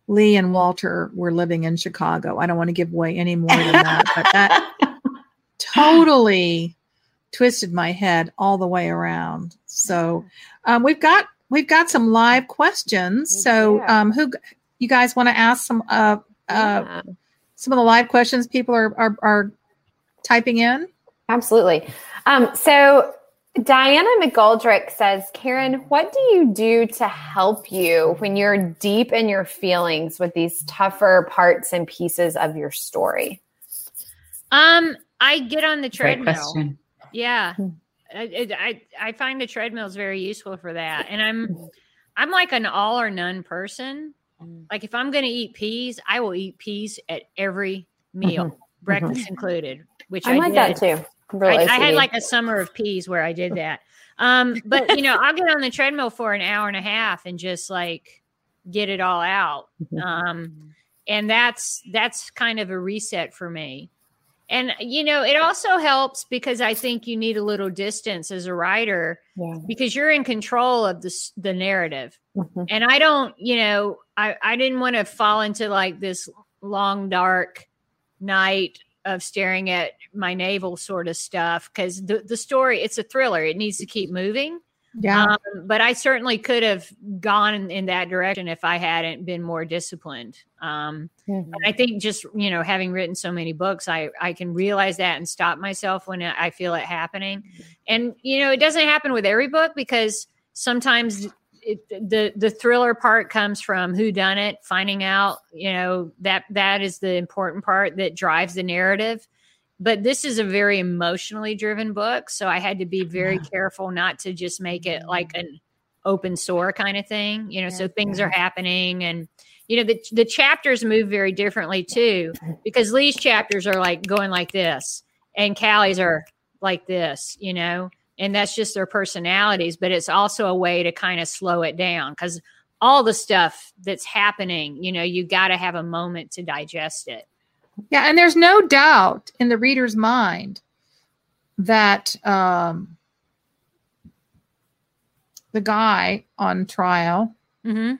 Lee and Walter were living in Chicago. I don't want to give away any more than that, but that totally twisted my head all the way around. So um, we've got we've got some live questions. So um, who you guys want to ask some uh, uh, some of the live questions people are are, are typing in? Absolutely. Um, so Diana McGoldrick says, Karin, what do you do to help you when you're deep in your feelings with these tougher parts and pieces of your story? Um, I get on the Great treadmill. question. Yeah. Hmm. I, I I find the treadmill is very useful for that. And I'm I'm like an all or none person. Mm. Like if I'm going to eat peas, I will eat peas at every meal, breakfast included, which I'm I like did. that too. Really I, I had like a summer of peas where I did that. Um, but you know, I'll get on the treadmill for an hour and a half and just like get it all out. Um, and that's that's kind of a reset for me. And you know, it also helps because I think you need a little distance as a writer Yeah. because you're in control of the the narrative. Mhm. And I don't, you know, I I didn't want to fall into like this long dark night of staring at my navel sort of stuff because the, the story it's a thriller it needs to keep moving Yeah. um, but i certainly could have gone in, in that direction if i hadn't been more disciplined um, Mhm. i think just you know having written so many books i i can realize that and stop myself when i feel it happening and you know it doesn't happen with every book because sometimes it, the the thriller part comes from who done it finding out you know that that is the important part that drives the narrative but this is a very emotionally driven book so i had to be very careful not to just make it mm-hmm. like an open sore kind of thing you know so things are happening and you know the, the chapters move very differently too because lee's chapters are like going like this and callie's are like this you know and that's just their personalities but it's also a way to kind of slow it down because all the stuff that's happening you know you got to have a moment to digest it Yeah, and there's no doubt in the reader's mind that um, the guy on trial, mm-hmm.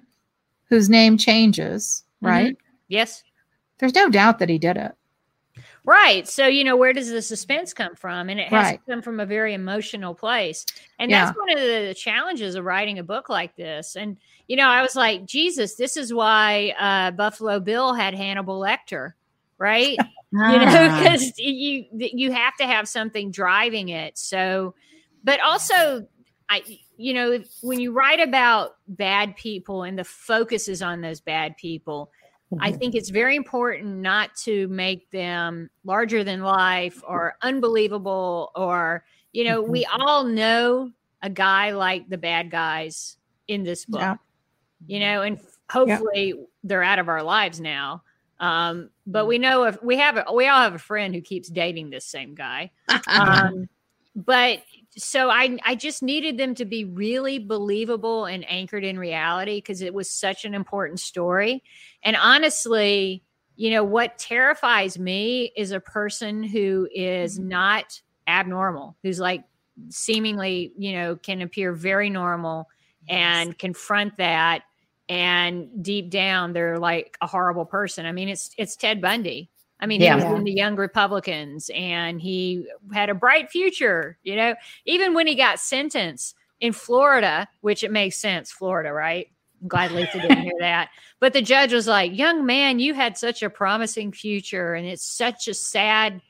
whose name changes, right? yes There's no doubt that he did it. Right. So, you know, where does the suspense come from? And it has Right. to come from a very emotional place. And Yeah. that's one of the challenges of writing a book like this. And, you know, I was like, Jesus, this is why uh, Buffalo Bill had Hannibal Lecter, right? you know, Ah. because you you have to have something driving it. So, but also I, you know, when you write about bad people and the focus is on those bad people, I think it's very important not to make them larger than life or unbelievable or, you know, we all know a guy like the bad guys in this book, Yeah. you know, and hopefully they're out of our lives now. Um, but we know if we have, a, we all have a friend who keeps dating this same guy. Um, but so I, I just needed them to be really believable and anchored in reality because it was such an important story. And honestly, you know, what terrifies me is a person who is not abnormal, who's like seemingly, you know, can appear very normal and confront that and deep down they're like a horrible person. I mean, it's it's Ted Bundy. I mean, Yeah. he was in the Young Republicans and he had a bright future, you know, even when he got sentenced in Florida, which it makes sense, Florida, right? I'm glad Lisa didn't hear that. But the judge was like, Young man, you had such a promising future, and it's such a sad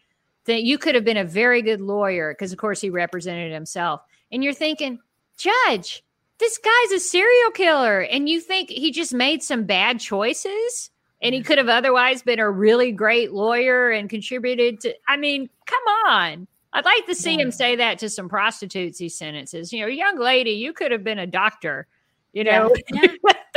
thing. You could have been a very good lawyer because, of course, he represented himself. And you're thinking, Judge, this guy's a serial killer. And you think he just made some bad choices and he could have otherwise been a really great lawyer and contributed to, I mean, come on. I'd like to see him say that to some prostitutes he sentences. You know, young lady, you could have been a doctor. You know,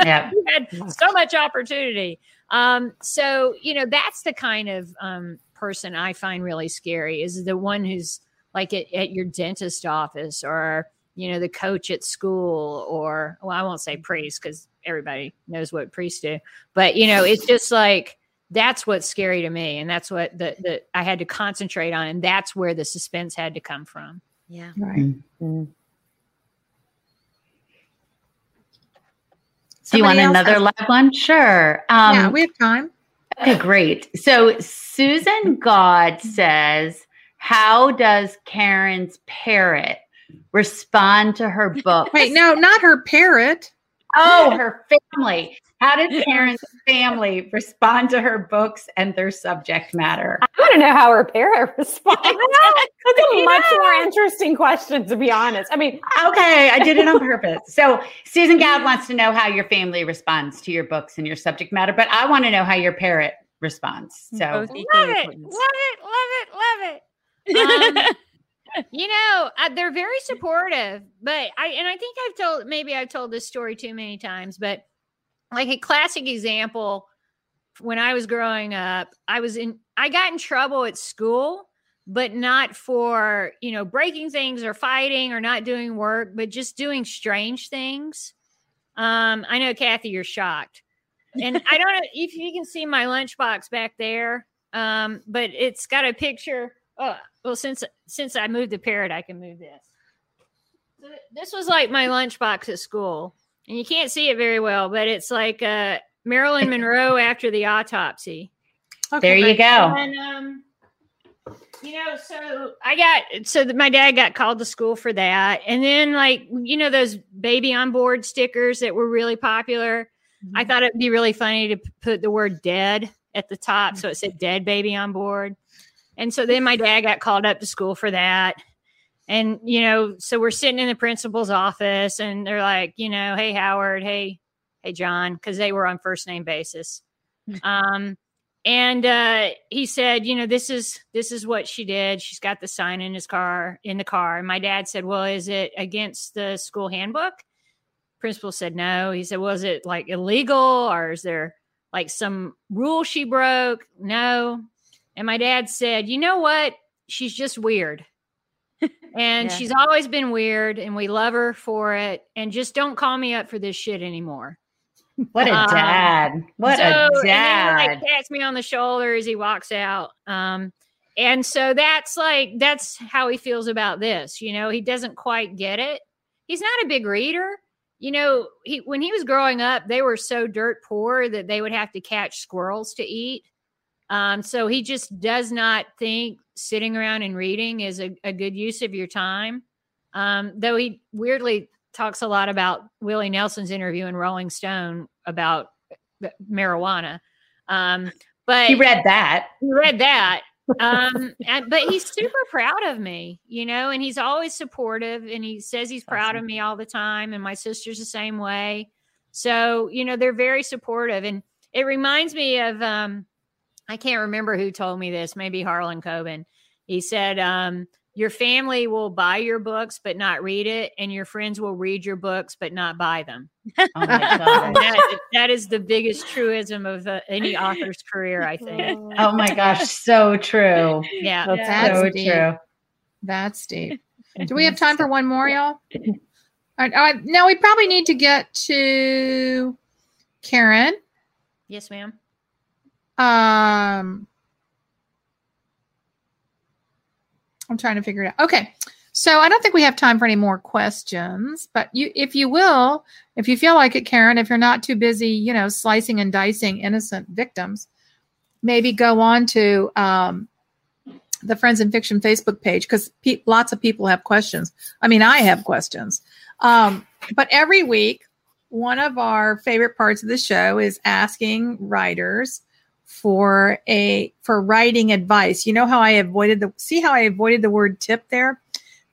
Yeah. you had so much opportunity. Um, so you know, that's the kind of um, person I find really scary is the one who's like at, at your dentist office or you know the coach at school or well, I won't say priest because everybody knows what priests do, but you know, it's just like that's what's scary to me, and that's what the, the I had to concentrate on, and that's where the suspense had to come from. Yeah. Right. Do you want another has- live one? Sure. Um, yeah, we have time. Okay, great. So Susan God says, How does Karin's parrot respond to her book? Wait, no, not her parrot. Oh, her family. How did Karin's family respond to her books and their subject matter? I want to know how her parent responds. That's a much know. more interesting question, to be honest. I mean, Okay, I did it on purpose. So Susan Gad wants to know how your family responds to your books and your subject matter, but I want to know how your parrot responds. So love it, love it, love it, love it. Um, you know, uh, they're very supportive, but I and I think I've told maybe I've told this story too many times, but like a classic example when I was growing up, I was in I got in trouble at school, but not for, you know, breaking things or fighting or not doing work, but just doing strange things. Um, I know Kathy, you're shocked. And I don't know if you can see my lunchbox back there. Um, but it's got a picture. Oh, well, since since I moved the parrot, I can move this. So this was like my lunchbox at school, and you can't see it very well, but it's like uh, Marilyn Monroe after the autopsy. there you go. And um, you know, so I got so that my dad got called to school for that, and then like you know those baby on board stickers that were really popular. I thought it'd be really funny to p- put the word "dead" at the top, so it said "dead baby on board." And so then my dad got called up to school for that. And, you know, so we're sitting in the principal's office and they're like, you know, hey, Howard, hey, hey, John, because they were on first name basis. Um, and uh, he said, you know, this is this is what she did. She's got the sign in his car in the car. And my dad said, well, is it against the school handbook? Principal said no. He said, was it like illegal or is there like some rule she broke? No. And my dad said, you know what? She's just weird. and Yeah. she's always been weird and we love her for it. And just don't call me up for this shit anymore. What a Um, dad. What So- a And then, dad. like pats me on the shoulder as he walks out. Um, and so that's like that's how he feels about this. You know, he doesn't quite get it. He's not a big reader. You know, he when he was growing up, they were so dirt poor that they would have to catch squirrels to eat. Um, so he just does not think sitting around and reading is a, a good use of your time. Um, though he weirdly talks a lot about Willie Nelson's interview in Rolling Stone about marijuana. Um, but he read that. he read that. um, and, but he's super proud of me, you know, and he's always supportive and he says he's proud of me all the time. And my sister's the same way. So, you know, they're very supportive. And it reminds me of, um, I can't remember who told me this, maybe Harlan Coben. He said, um, your family will buy your books but not read it, and your friends will read your books but not buy them. Oh my God. that, that is the biggest truism of uh, any author's career, I think. Oh my gosh, so true. Yeah. That's so deep. true. That's deep. Do we have time for one more, y'all? All right, all right, now we probably need to get to Karin. Yes, ma'am. Um, I'm trying to figure it out. Okay. So I don't think we have time for any more questions, but you, if you will, if you feel like it, Karin, if you're not too busy, you know, slicing and dicing innocent victims, maybe go on to um, the Friends and Fiction Facebook page because pe- lots of people have questions. I mean, I have questions. Um, but every week, one of our favorite parts of the show is asking writers for a for writing advice. You know how I avoided the see how I avoided the word tip there.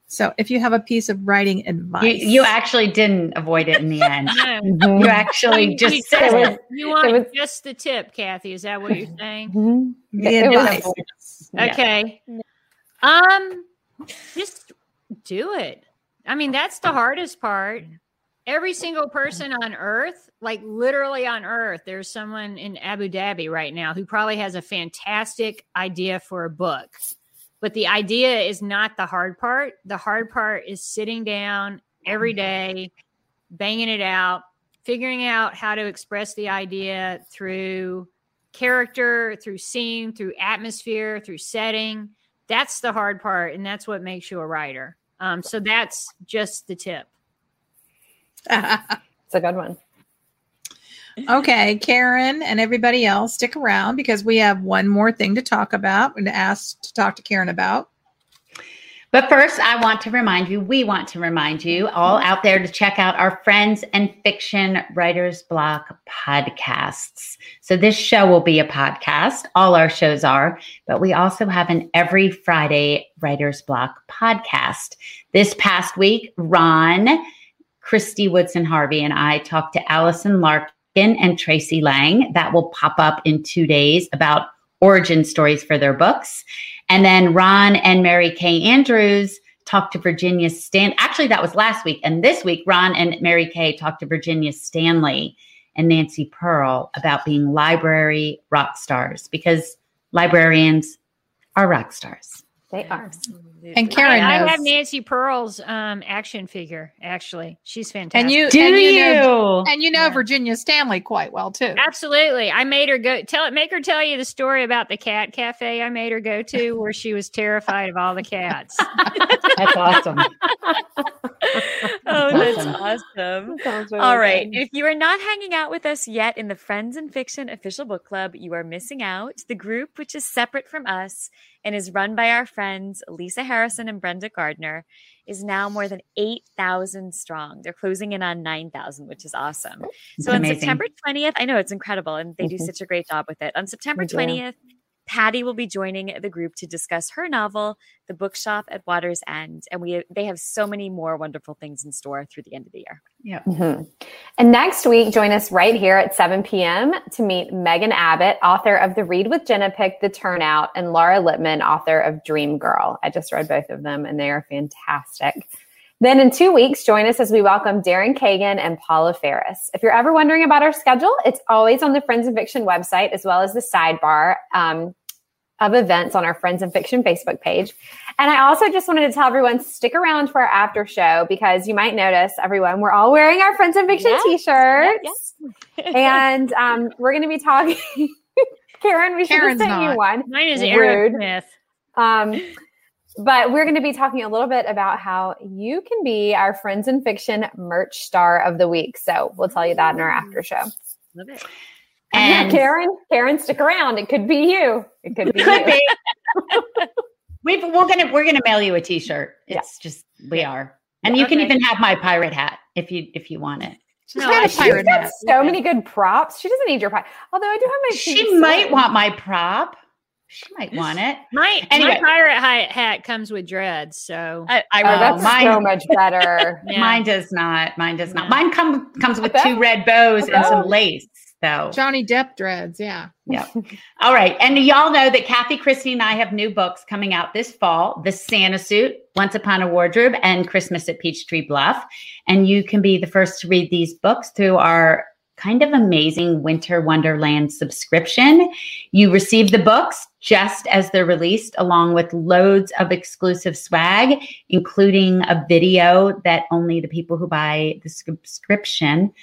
So if you have a piece of writing advice, you actually didn't avoid it in the end. No. You actually just you said said it. You want it was- just the tip, Kathy. Is that what you're saying? Mhm. the It was- advice. Yeah. Okay. Um, just do it. I mean, that's the hardest part. Every single person on earth, like literally on earth, there's someone in Abu Dhabi right now who probably has a fantastic idea for a book. But the idea is not the hard part. The hard part is sitting down every day, banging it out, figuring out how to express the idea through character, through scene, through atmosphere, through setting. That's the hard part, and that's what makes you a writer. Um, so that's just the tip. It's a good one. okay, Karin and everybody else, stick around because we have one more thing to talk about and to ask to talk to Karin about. But first, I want to remind you, we want to remind you all out there to check out our Friends and Fiction Writers Block podcasts. So, this show will be a podcast. All our shows are, but we also have an every Friday Writers Block podcast. This past week, Ron, Kristy Woodson Harvey, and I talked to Allison Larkin and Tracey Lange. That will pop up in two days about origin stories for their books. And then Ron and Mary Kay Andrews talked to Virginia Stan. Actually, that was last week. And this week, Ron and Mary Kay talked to Virginia Stanley and Nancy Pearl about being library rock stars because librarians are rock stars. They are. And Karin I, I have Nancy Pearl's um, action figure. Actually, she's fantastic. and you Do and you? you know and you know Yeah. Virginia Stanley quite well too. Absolutely. I made her go tell it make her tell you the story about the cat cafe I made her go to where she was terrified of all the cats. That's awesome. oh, that's Awesome. Sounds really All right. If you are not hanging out with us yet in the Friends and Fiction official book club, you are missing out. The group, which is separate from us and is run by our friends Lisa Harrison and Brenda Gardner, is now more than 8,000 strong. They're closing in on 9,000, which is awesome. So on. September 20th, I know it's incredible and they do Mhm. such a great job with it. On September They do. 20th, Patti will be joining the group to discuss her novel, The Bookshop at Water's End, and we they have so many more wonderful things in store through the end of the year. Mhm. And next week, join us right here at 7 p.m. to meet Megan Abbott, author of the Read with Jenna Pick, The Turnout, and Laura Lippman, author of Dream Girl. I just read both of them and they are fantastic. Then in two weeks, join us as we welcome Darren Kagan and Paula Ferris. If you're ever wondering about our schedule, it's always on the Friends and Fiction website, as well as the sidebar um, of events on our Friends and Fiction Facebook page. And I also just wanted to tell everyone stick around for our after show because you might notice, everyone, we're all wearing our Friends and Fiction Yes, t-shirts. Yes. And um, we're going to be talking. Karin, we should have Karin's sent you one. Mine is Rude. Aerosmith. Um, but we're going to be talking a little bit about how you can be our Friends and Fiction merch star of the week. So we'll tell you that in our after show. Love it. And Karin, Karin, stick around. It could be you. It could be could you. be. We've, we're gonna we're gonna mail you a T-shirt. Yeah. It's just we are, and you can Okay. even have my pirate hat if you if you want it. She's No, got I- a She's pirate got hat. so many good props. She doesn't need your pie. Although I do have my She might slip. want my prop. She might want it. My Anyway. my pirate hat, hat comes with dreads, so I, I Oh, that's mine- so much better. yeah. Mine does not. Mine does not. Mine come, comes with two red bows and some lace. So Johnny Depp dreads. Yeah. Yeah. All right. And y'all know that Kathy, Kristy, and I have new books coming out this fall The Santa Suit, Once Upon a Wardrobe, and Christmas at Peachtree Bluff. And you can be the first to read these books through our kind of amazing Winter Wonderland subscription. You receive the books just as they're released, along with loads of exclusive swag, including a video that only the people who buy the subscription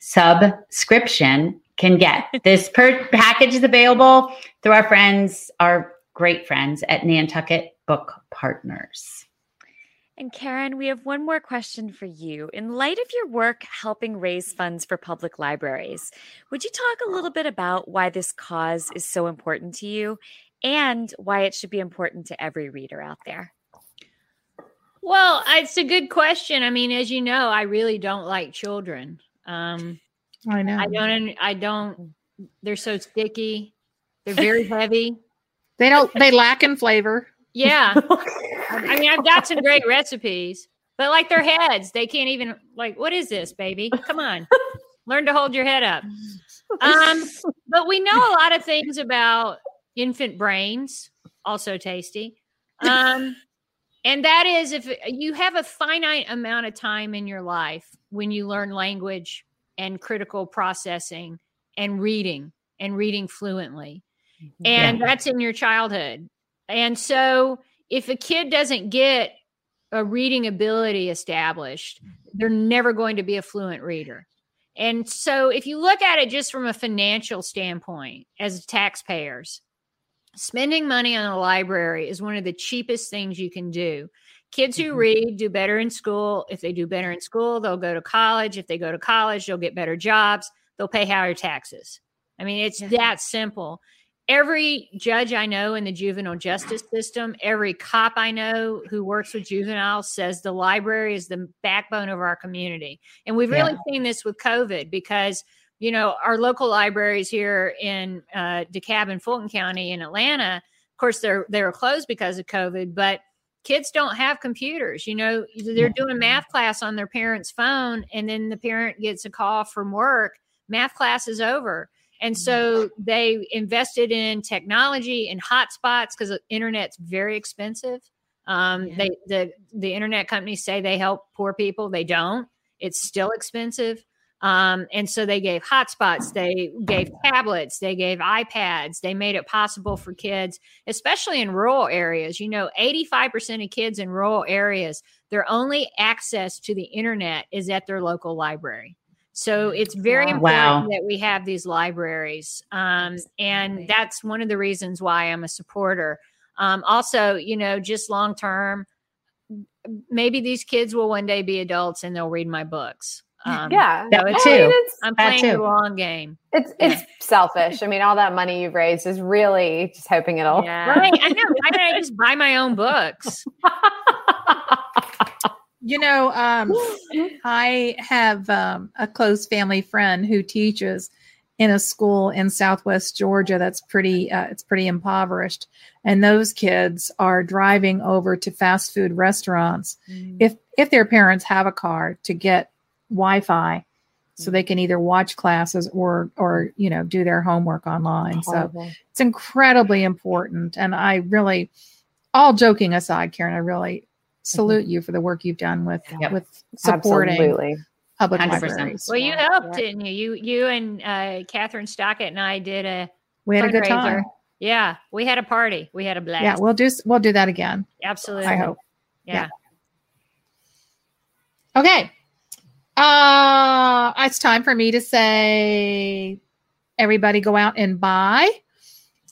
subscription can get. This per package is available through our friends, our great friends at Nantucket Book Partners. And Karin, we have one more question for you. In light of your work helping raise funds for public libraries, would you talk a little bit about why this cause is so important to you and why it should be important to every reader out there? Well, it's a good question. I mean, as you know, I really don't like children. Um, I know. I don't. I don't. They're so sticky. They're very heavy. They don't. They lack in flavor. Yeah. I mean, I've got some great recipes, but like their heads, they can't even like. What is this, baby? Come on, learn to hold your head up. Um, but we know a lot of things about infant brains, also tasty. Um, and that is if you have a finite amount of time in your life when you learn language and critical processing and reading and reading fluently and that's in your childhood. And so if a kid doesn't get a reading ability established, they're never going to be a fluent reader. And so if you look at it just from a financial standpoint as taxpayers, spending money on a library is one of the cheapest things you can do. Kids who mm-hmm. read do better in school. If they do better in school, they'll go to college. If they go to college, they'll get better jobs. They'll pay higher taxes. I mean, it's that simple. Every judge I know in the juvenile justice system, every cop I know who works with juveniles says the library is the backbone of our community. And we've really seen this with COVID because, you know, our local libraries here in uh, DeKalb and Fulton County in Atlanta, of course, they're they're closed because of COVID, but kids don't have computers. You know, they're doing math class on their parent's phone, and then the parent gets a call from work. Math class is over. And so they invested in technology and hotspots because the internet's very expensive. Um, They the the internet companies say they help poor people. They don't. It's still expensive. Um, and so they gave hotspots, they gave tablets, they gave iPads, they made it possible for kids, especially in rural areas. You know, 85% of kids in rural areas, their only access to the internet is at their local library. So it's very Wow. important that we have these libraries. Um, and that's one of the reasons why I'm a supporter. Um, also, you know, just long term, maybe these kids will one day be adults and they'll read my books. Um, yeah, That so too. I mean, it's I'm playing too. the long game. it's it's selfish. I mean, all that money you've raised is really just hoping it'll. Yeah. Right. I know. Why don't I just buy my own books? You know, um, I have um, a close family friend who teaches in a school in Southwest Georgia that's pretty uh, it's pretty impoverished, and those kids are driving over to fast food restaurants if if their parents have a car to get Wi-Fi, so they can either watch classes or or you know do their homework online. So it's incredibly important, and I really, all joking aside, Karin, I really salute you for the work you've done with Yep. with supporting Absolutely. public 100%. libraries. Well, you Yeah. helped, didn't you? You you and uh, Kathryn Stockett and I did a We had a good time. Yeah, we had a party. We had a blast. Yeah, we'll do we'll do that again. Absolutely. I hope. Yeah. Okay. Uh it's time for me to say everybody go out and buy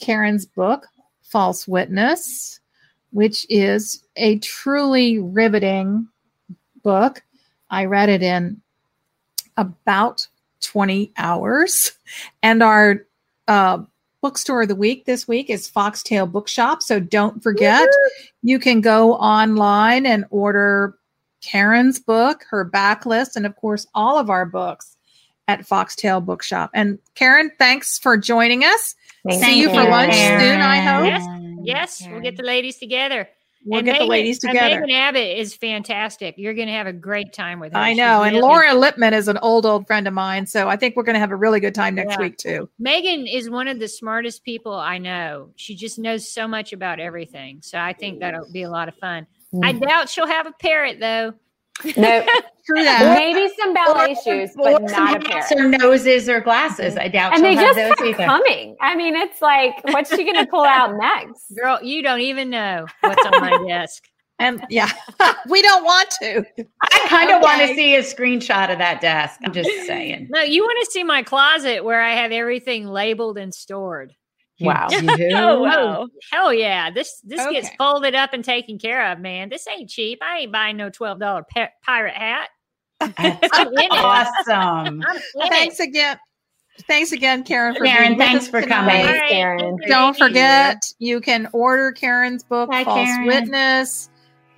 Karin's book, False Witness, which is a truly riveting book. I read it in about 20 hours. And our uh, bookstore of the week this week is Foxtail Bookshop. So don't forget, you can go online and order Karin's book, her backlist, and of course, all of our books at Foxtail Bookshop. And Karin, thanks for joining us. Thank See you for you. lunch Karin. soon, I hope. Yes, yes, we'll get the ladies together. We'll And get the ladies together. Megan Abbott is fantastic. You're going to have a great time with her. I She's know. And really- Laura Lippman is an old, old friend of mine. So I think we're going to have a really good time next Yeah. week, too. Megan is one of the smartest people I know. She just knows so much about everything. So I think that'll be a lot of fun. I Mm. doubt she'll have a parrot though. No, True that. maybe some ballet shoes, but Or not a pair. hats or noses or glasses. I doubt And they she'll have just those kept coming. I mean, it's like, what's she going to pull out next? Girl, you don't even know what's on my desk. And um, yeah, we don't want to. I kind of want to see a screenshot of that desk. I'm just saying. No, you want to see my closet where I have everything labeled and stored. Wow. Oh, wow. Hell yeah. This this gets folded up and taken care of, man. This ain't cheap. I ain't buying no $12 pa- pirate hat. I'm awesome. Thanks it. again. Thanks again, Karin. For Karin, being with thanks us for coming. Right. Karin. Don't forget, you can order Karin's book, Bye, False Karin. Witness,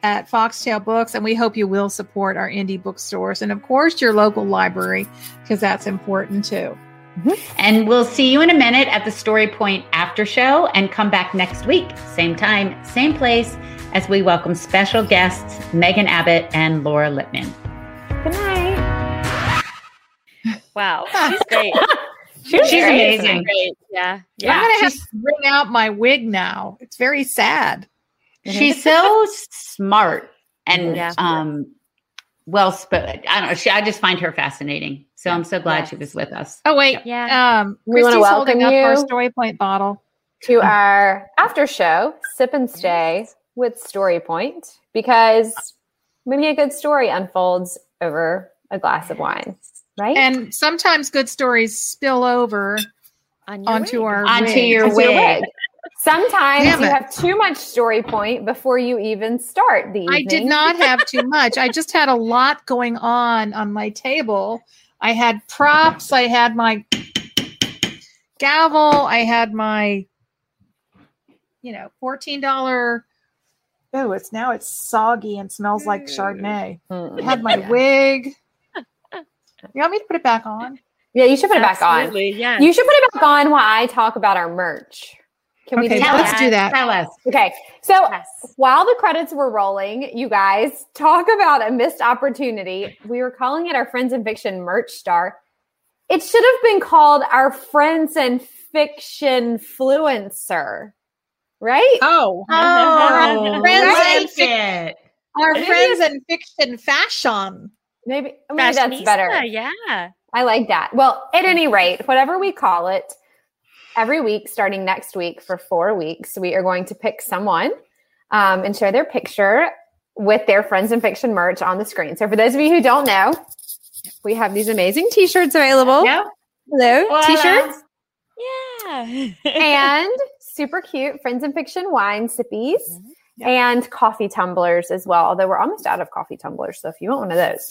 at FoxTale Books. And we hope you will support our indie bookstores and, of course, your local library, because that's important too. And we'll see you in a minute at the Story Point after show and come back next week, same time, same place, as we welcome special guests Megan Abbott and Laura Lippman. Good night. Wow. She's great. She was She's great. amazing. great. Yeah. I'm going to have to bring out my wig now. It's very sad. She's so smart and Yeah. um, well spoken. I don't know. She, I just find her fascinating. So I'm so glad Yes. she was with us. Oh, wait. Yeah. Um, We wanna Kristy's holding up welcome our you. Story Point bottle. to our after show, Sip and Stay with Story Point, because maybe a good story unfolds over a glass of wine, right? And sometimes good stories spill over On your onto wig. our Onto wig. your Onto wig. wig. Sometimes Damn you it. have too much story point before you even start the evening. I did not have too much. I just had a lot going on on my table. I had props. I had my gavel. I had my, you know, fourteen dollar. Oh, it's now it's soggy and smells like Chardonnay. I Mm. had my wig. You want me to put it back on? Yeah, you should put it back on. Absolutely. Yeah. You should put it back on while I talk about our merch. Can we Okay, do Tell that? let's us. do that. Tell us. Okay. So Yes. while the credits were rolling, you guys talk about a missed opportunity. We were calling it our Friends and Fiction merch star. It should have been called our Friends and Fiction Fluencer, right? Oh, Oh, Friends like and fic- it. our Maybe friends in fiction fashion. Maybe, maybe that's better. Yeah. I like that. Well, at any rate, whatever we call it, every week, starting next week for four weeks, we are going to pick someone um, and share their picture with their Friends in Fiction merch on the screen. So, for those of you who don't know, we have these amazing t shirts available. Yep. Hello, Voila. t shirts Yeah. and super cute Friends in Fiction wine sippies Yep. and coffee tumblers as well. Although we're almost out of coffee tumblers. So, if you want one of those,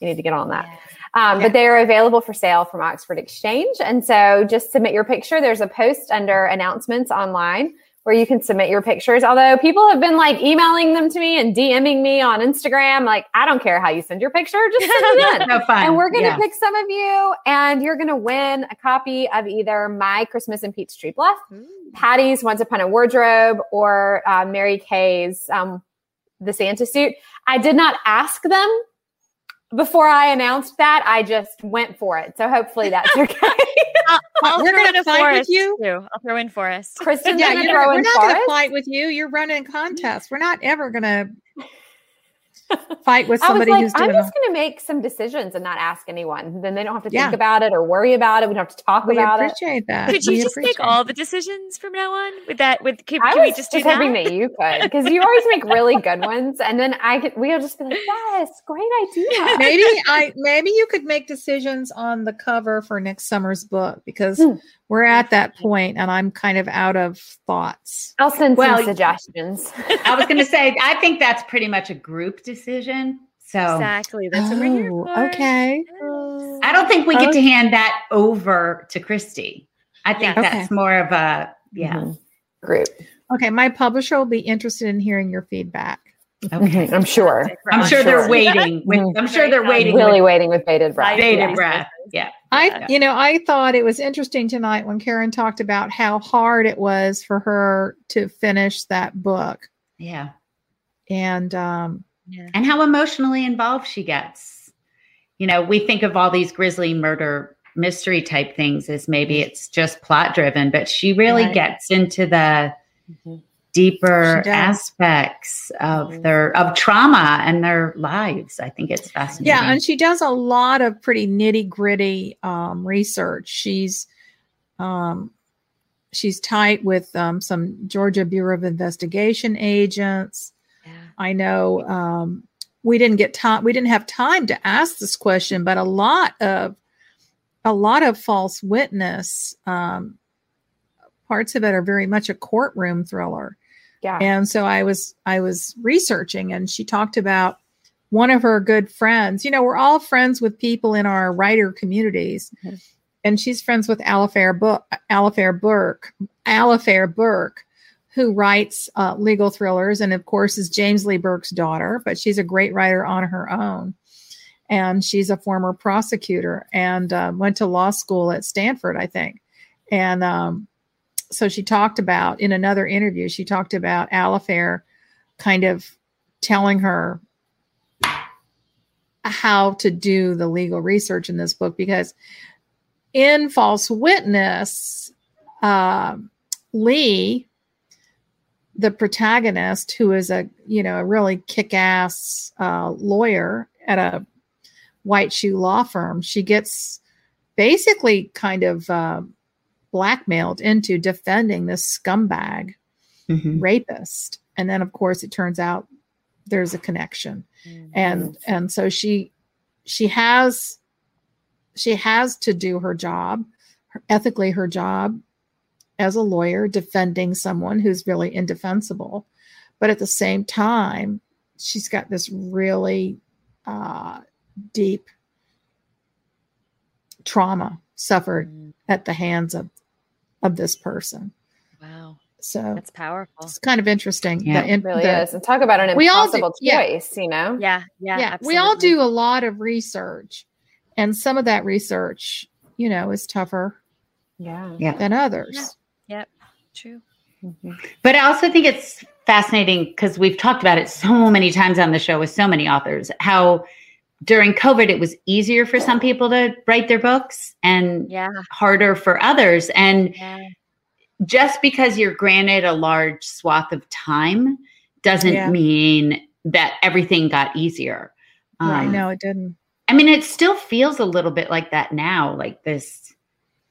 you need to get on that. Um, Yeah. But they are available for sale from Oxford Exchange. And so just submit your picture. There's a post under announcements online where you can submit your pictures. Although people have been like emailing them to me and DMing me on Instagram. Like, I don't care how you send your picture, just send it in. No fun. And we're going to Yeah. pick some of you, and you're going to win a copy of either My Christmas in Peachtree Bluff, Patti's Once Upon a Wardrobe, or uh, Mary Kay's um, The Santa Suit. I did not ask them before I announced that. I just went for it. So hopefully that's okay. I'll We're gonna fight with you. Too. I'll throw in Forest. Kristin's yeah, going to you're, throw we're in not going to fight with you. You're running contests. We're not ever going to fight with I was somebody like, who's I'm just going to make some decisions and not ask anyone. Then they don't have to Yeah. think about it or worry about it. We don't have to talk we about it. appreciate that. Could you just make all the decisions from now on? With that, with can, can we just do just hoping that? that you could because you always make really good ones, and then I could we'll just be like, yes, great idea. maybe I maybe you could make decisions on the cover for next summer's book because Hmm. We're at that point and I'm kind of out of thoughts. I'll send Well, some suggestions. I was going to say, I think that's pretty much a group decision. So Exactly. That's what we're here Oh, for. okay. I don't think we get to hand that over to Kristy. I think Yeah. that's more of a, yeah. Mhm. Group. Okay, my publisher will be interested in hearing your feedback. Okay. I'm sure. I'm sure they're waiting. With. I'm sure they're Very waiting. Really with waiting with bated breath. bated Yeah. breath. Yeah. I, Yeah. you know, I thought it was interesting tonight when Karin talked about how hard it was for her to finish that book, Yeah. and um, yeah. and how emotionally involved she gets. You know, we think of all these grisly murder mystery type things as maybe it's just plot driven, but she really Right. gets into the Mhm. Deeper aspects of Mhm. their of trauma and their lives. I think it's fascinating. yeah, and she does a lot of pretty nitty gritty um, research. She's um, she's tight with um, some Georgia Bureau of Investigation agents. Yeah. I know um, we didn't get time. We didn't have time to ask this question, but a lot of a lot of false witness um, parts of it are very much a courtroom thriller. Yeah. And so I was I was researching, and she talked about one of her good friends. You know, we're all friends with people in our writer communities, Mhm. and she's friends with Alafair Book, Alafair Burke, Alafair Burke, who writes uh, legal thrillers, and of course is James Lee Burke's daughter. But she's a great writer on her own, and she's a former prosecutor and uh, went to law school at Stanford, I think, and. Um, so she talked about in another interview she talked about Alafair kind of telling her how to do the legal research in this book because in false witness um lee the protagonist who is a you know a really kick-ass uh, lawyer at a white shoe law firm she gets basically kind of uh, blackmailed into defending this scumbag Mhm. rapist. And then of course it turns out there's a connection. And and so she she has she has to do her job her, ethically her job as a lawyer defending someone who's really indefensible. But at the same time she's got this really uh, deep trauma suffered Mm, at the hands of of this person Wow. so That's powerful. it's kind of interesting Yeah. the in- It really the- is. And talk about an We all do- impossible yeah. choice, you know? Yeah. Yeah. yeah, we all do a lot of research, and some of that research, you know, is tougher Yeah. Yeah. than others. Yep. True. Mm-hmm. But I also think it's fascinating because we've talked about it so many times on the show with so many authors how during COVID it was easier for some people to write their books and Yeah. harder for others. And Yeah. just because you're granted a large swath of time doesn't Yeah. mean that everything got easier. Um, No, it didn't. I mean, it still feels a little bit like that now, like this,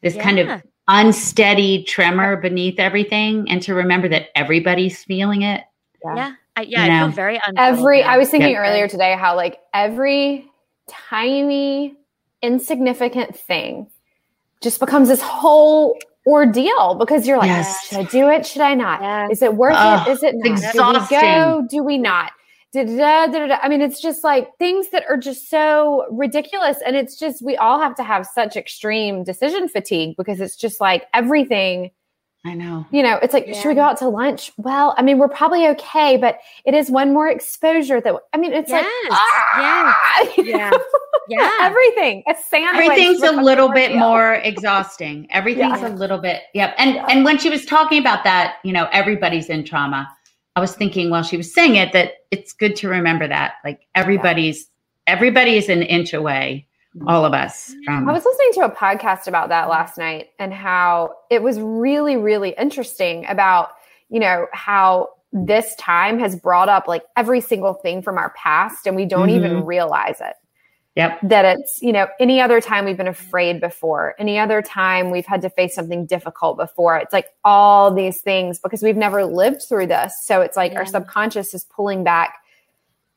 this kind of unsteady tremor beneath everything, and to remember that everybody's feeling it. Yeah. I, yeah. You I feel very unsettled Every, now. I was thinking Yeah. earlier today how like every tiny, insignificant thing just becomes this whole ordeal because you're like, Yes. should I do it? Should I not? Yeah. Is it worth Ugh, it? Is it not? Do we go? Do we not? Da-da-da, da-da-da. I mean, it's just like things that are just so ridiculous. And it's just, we all have to have such extreme decision fatigue because it's just like everything I know. you know, it's like, should we go out to lunch? Well, I mean, we're probably okay, but it is one more exposure that I mean, it's like, Yes, ah, you Yeah. Yeah. everything. A sandwich. Everything's a little bit ordeal. more exhausting. Everything's Yeah. a little bit, yep. And and when she was talking about that, you know, everybody's in trauma. I was thinking while she was saying it that it's good to remember that, like everybody's everybody is an inch away, all of us. From, I was listening to a podcast about that last night and how it was really, really interesting about, you know, how this time has brought up like every single thing from our past and we don't even mm-hmm. realize it. yep. that it's you know any other time we've been afraid before any other time we've had to face something difficult before it's like all these things because we've never lived through this so it's like our subconscious is pulling back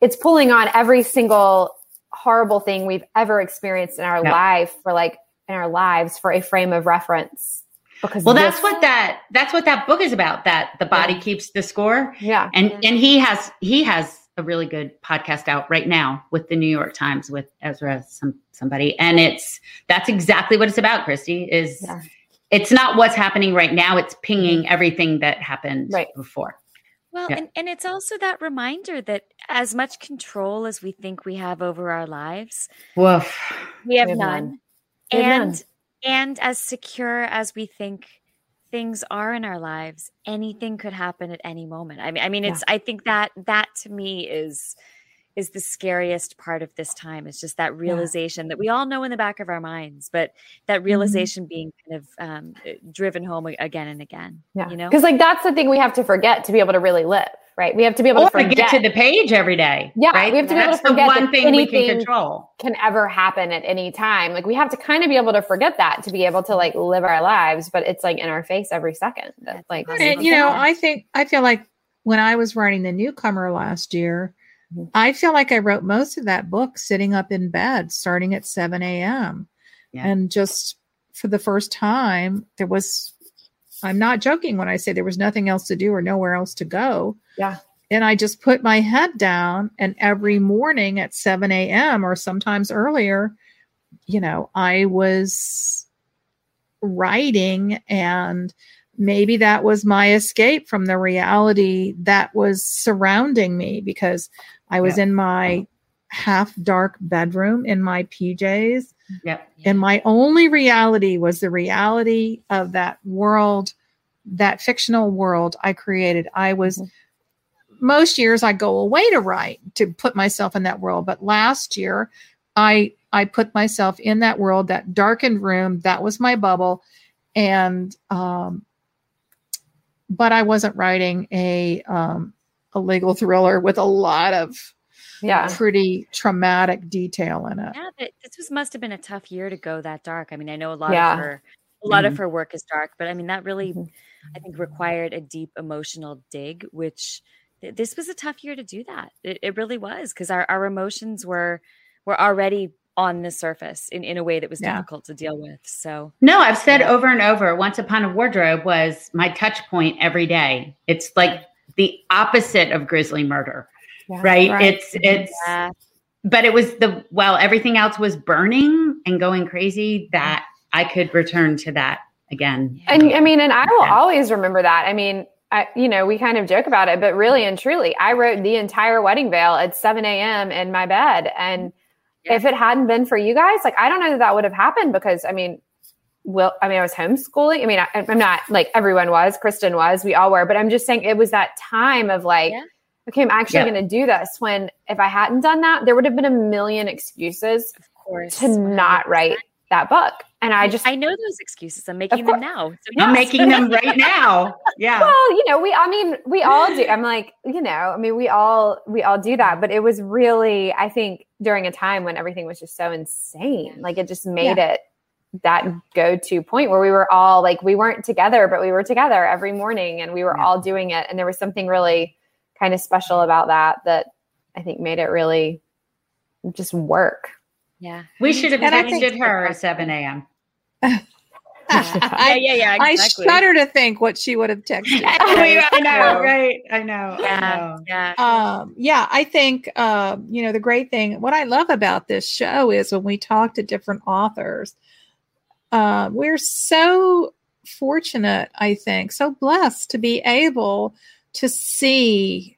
it's pulling on every single horrible thing we've ever experienced in our Yeah. life for like in our lives for a frame of reference because Well, that's what that that's what that book is about. That the body Yeah. keeps the score. yeah And mm-hmm. and he has he has a really good podcast out right now with the New York Times with Ezra some somebody and it's that's exactly what it's about Kristy is Yeah. it's not what's happening right now it's pinging mm-hmm. everything that happened Right. before. Well, Yeah. and, and it's also that reminder that as much control as we think we have over our lives, Woof. we have have none. have And and as secure as we think things are in our lives, anything could happen at any moment. I mean, I mean, it's I think that that to me is is the scariest part of this time. It's just that realization that we all know in the back of our minds, but that Mm-hmm. realization being kind of um, driven home again and again. Yeah. You know, Because like that's the thing we have to forget to be able to really live, right? We have to be able Or to to forget get to the page every day. Yeah, right? we have to be able to forget the one that thing we can anything- control. can ever happen at any time. Like we have to kind of be able to forget that to be able to like live our lives, but it's like in our face every second. That, like And you know, I think I feel like when I was writing the newcomer last year. Mm-hmm. I feel like I wrote most of that book sitting up in bed, starting at 7 a.m. Yeah. And just for the first time, there was, I'm not joking when I say there was nothing else to do or nowhere else to go. Yeah. And I just put my head down, and every morning at 7 a.m. or sometimes earlier, you know, I was writing and maybe that was my escape from the reality that was surrounding me because I was Yeah. in my half dark bedroom in my PJs Yep. and my only reality was the reality of that world that fictional world I created. I was most years I go away to write to put myself in that world, but last year I I put myself in that world, that darkened room, that was my bubble and um but I wasn't writing a um a legal thriller with a lot of yeah. pretty traumatic detail in it. yeah, that, this was must have been a tough year to go that dark. I mean, I know a lot Yeah. of her, a lot Mhm. of her work is dark, but I mean that really, Mhm. I think, required a deep emotional dig, which th- this was a tough year to do that. It, it really was because our, our emotions were were already on the surface in, in a way that was Yeah. difficult to deal with. So No, I've said over and over, Once Upon a Wardrobe was my touch point every day. It's like the opposite of grisly murder, Yeah. right? Right. It's, it's, yeah, but it was the, while everything else was burning and going crazy, that I could return to that again. And I mean, and I will Yeah. always remember that. I mean, I, you know, we kind of joke about it, but really and truly, I wrote the entire wedding veil at 7 a.m. in my bed. And if it hadn't been for you guys, like, I don't know that that would have happened because, I mean, well, I mean, I was homeschooling. I mean, I, I'm not like everyone was, Kristin was, we all were, but I'm just saying it was that time of like, Yeah. okay, I'm actually Yeah. going to do this. When if I hadn't done that, there would have been a million excuses of course. to not 100%. write that book. And I just, I know those excuses. I'm making them now. So I'm making them right now. Yeah. well you know we i mean we all do i'm like you know i mean we all we all do that but it was really i think during a time when everything was just so insane like it just made it that go-to point where we were all like we weren't together but we were together every morning and we were Yeah. all doing it and there was something really kind of special about that that i think made it really just work Yeah. We should have And think- texted her at 7 a.m. Yeah, I, yeah, yeah. I Exactly. shudder to think what she would have texted. I know, right? I know. I Yeah, know. yeah. um, yeah, I think um, you know the great thing. What I love about this show is when we talk to different authors, uh, we're so fortunate. I think so blessed to be able to see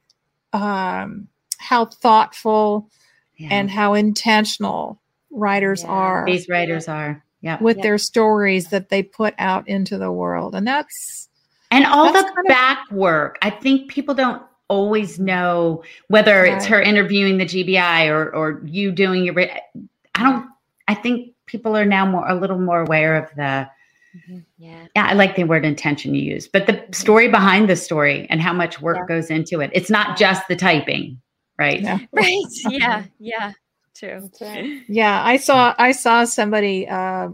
um, how thoughtful Yeah. and how intentional writers Yeah. are these writers are. Yeah. with Yeah. their stories that they put out into the world, and that's And all That's the kind of- back work. I think people don't always know whether it's her interviewing the GBI or or you doing your. I don't. I think people are now more a little more aware of the. Mhm. Yeah. Yeah, I like the word intention you use, but the story behind the story and how much work Yeah. goes into it. It's not just the typing, right? yeah. Right. Yeah. Yeah. True. Right. Yeah, I saw I saw somebody uh,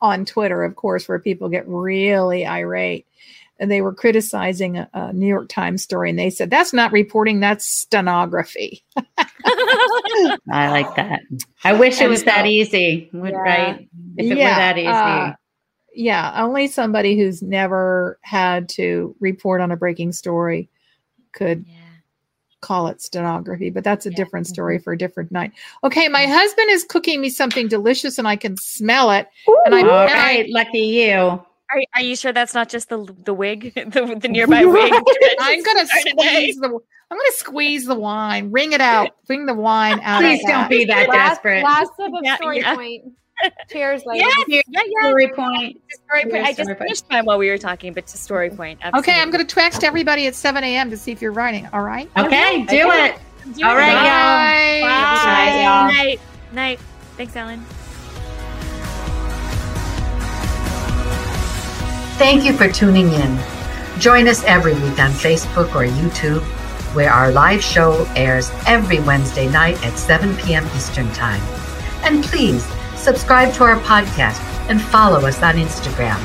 on Twitter, of course, where people get really irate, and they were criticizing a, a New York Times story, and they said that's not reporting, that's stenography. I like that. I wish it And was that easy, would- Yeah. right? If it Yeah, were that easy. uh, yeah, only somebody who's never had to report on a breaking story could yeah. call it stenography, but that's a Yeah. different story for a different night. Okay, my husband is cooking me something delicious, and I can smell it. And I- All and I- right, lucky you. Are, are you sure that's not just the the wig, the, the nearby wig? I'm gonna squeeze the. I'm gonna squeeze the wine. Wring it out. Bring the wine out. Please of don't that. be that last, desperate. last sip of Yeah, story yeah. point. Cheers, ladies. Yeah, yeah, yeah. Story point. Story point. I just Story point. finished mine while we were talking, but to story point. Okay, I'm gonna text everybody at 7 a.m. to see if you're writing. All right. Okay, do Okay. it. All right, Bye. y'all. Bye. y'all. Night. Night. Thanks, Ellen. Thank you for tuning in. Join us every week on Facebook or YouTube, where our live show airs every Wednesday night at 7 p.m. Eastern Time. And please subscribe to our podcast and follow us on Instagram.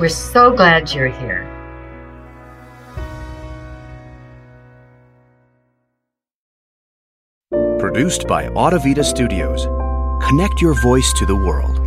We're so glad you're here. Produced by Audavita Studios. Connect your voice to the world.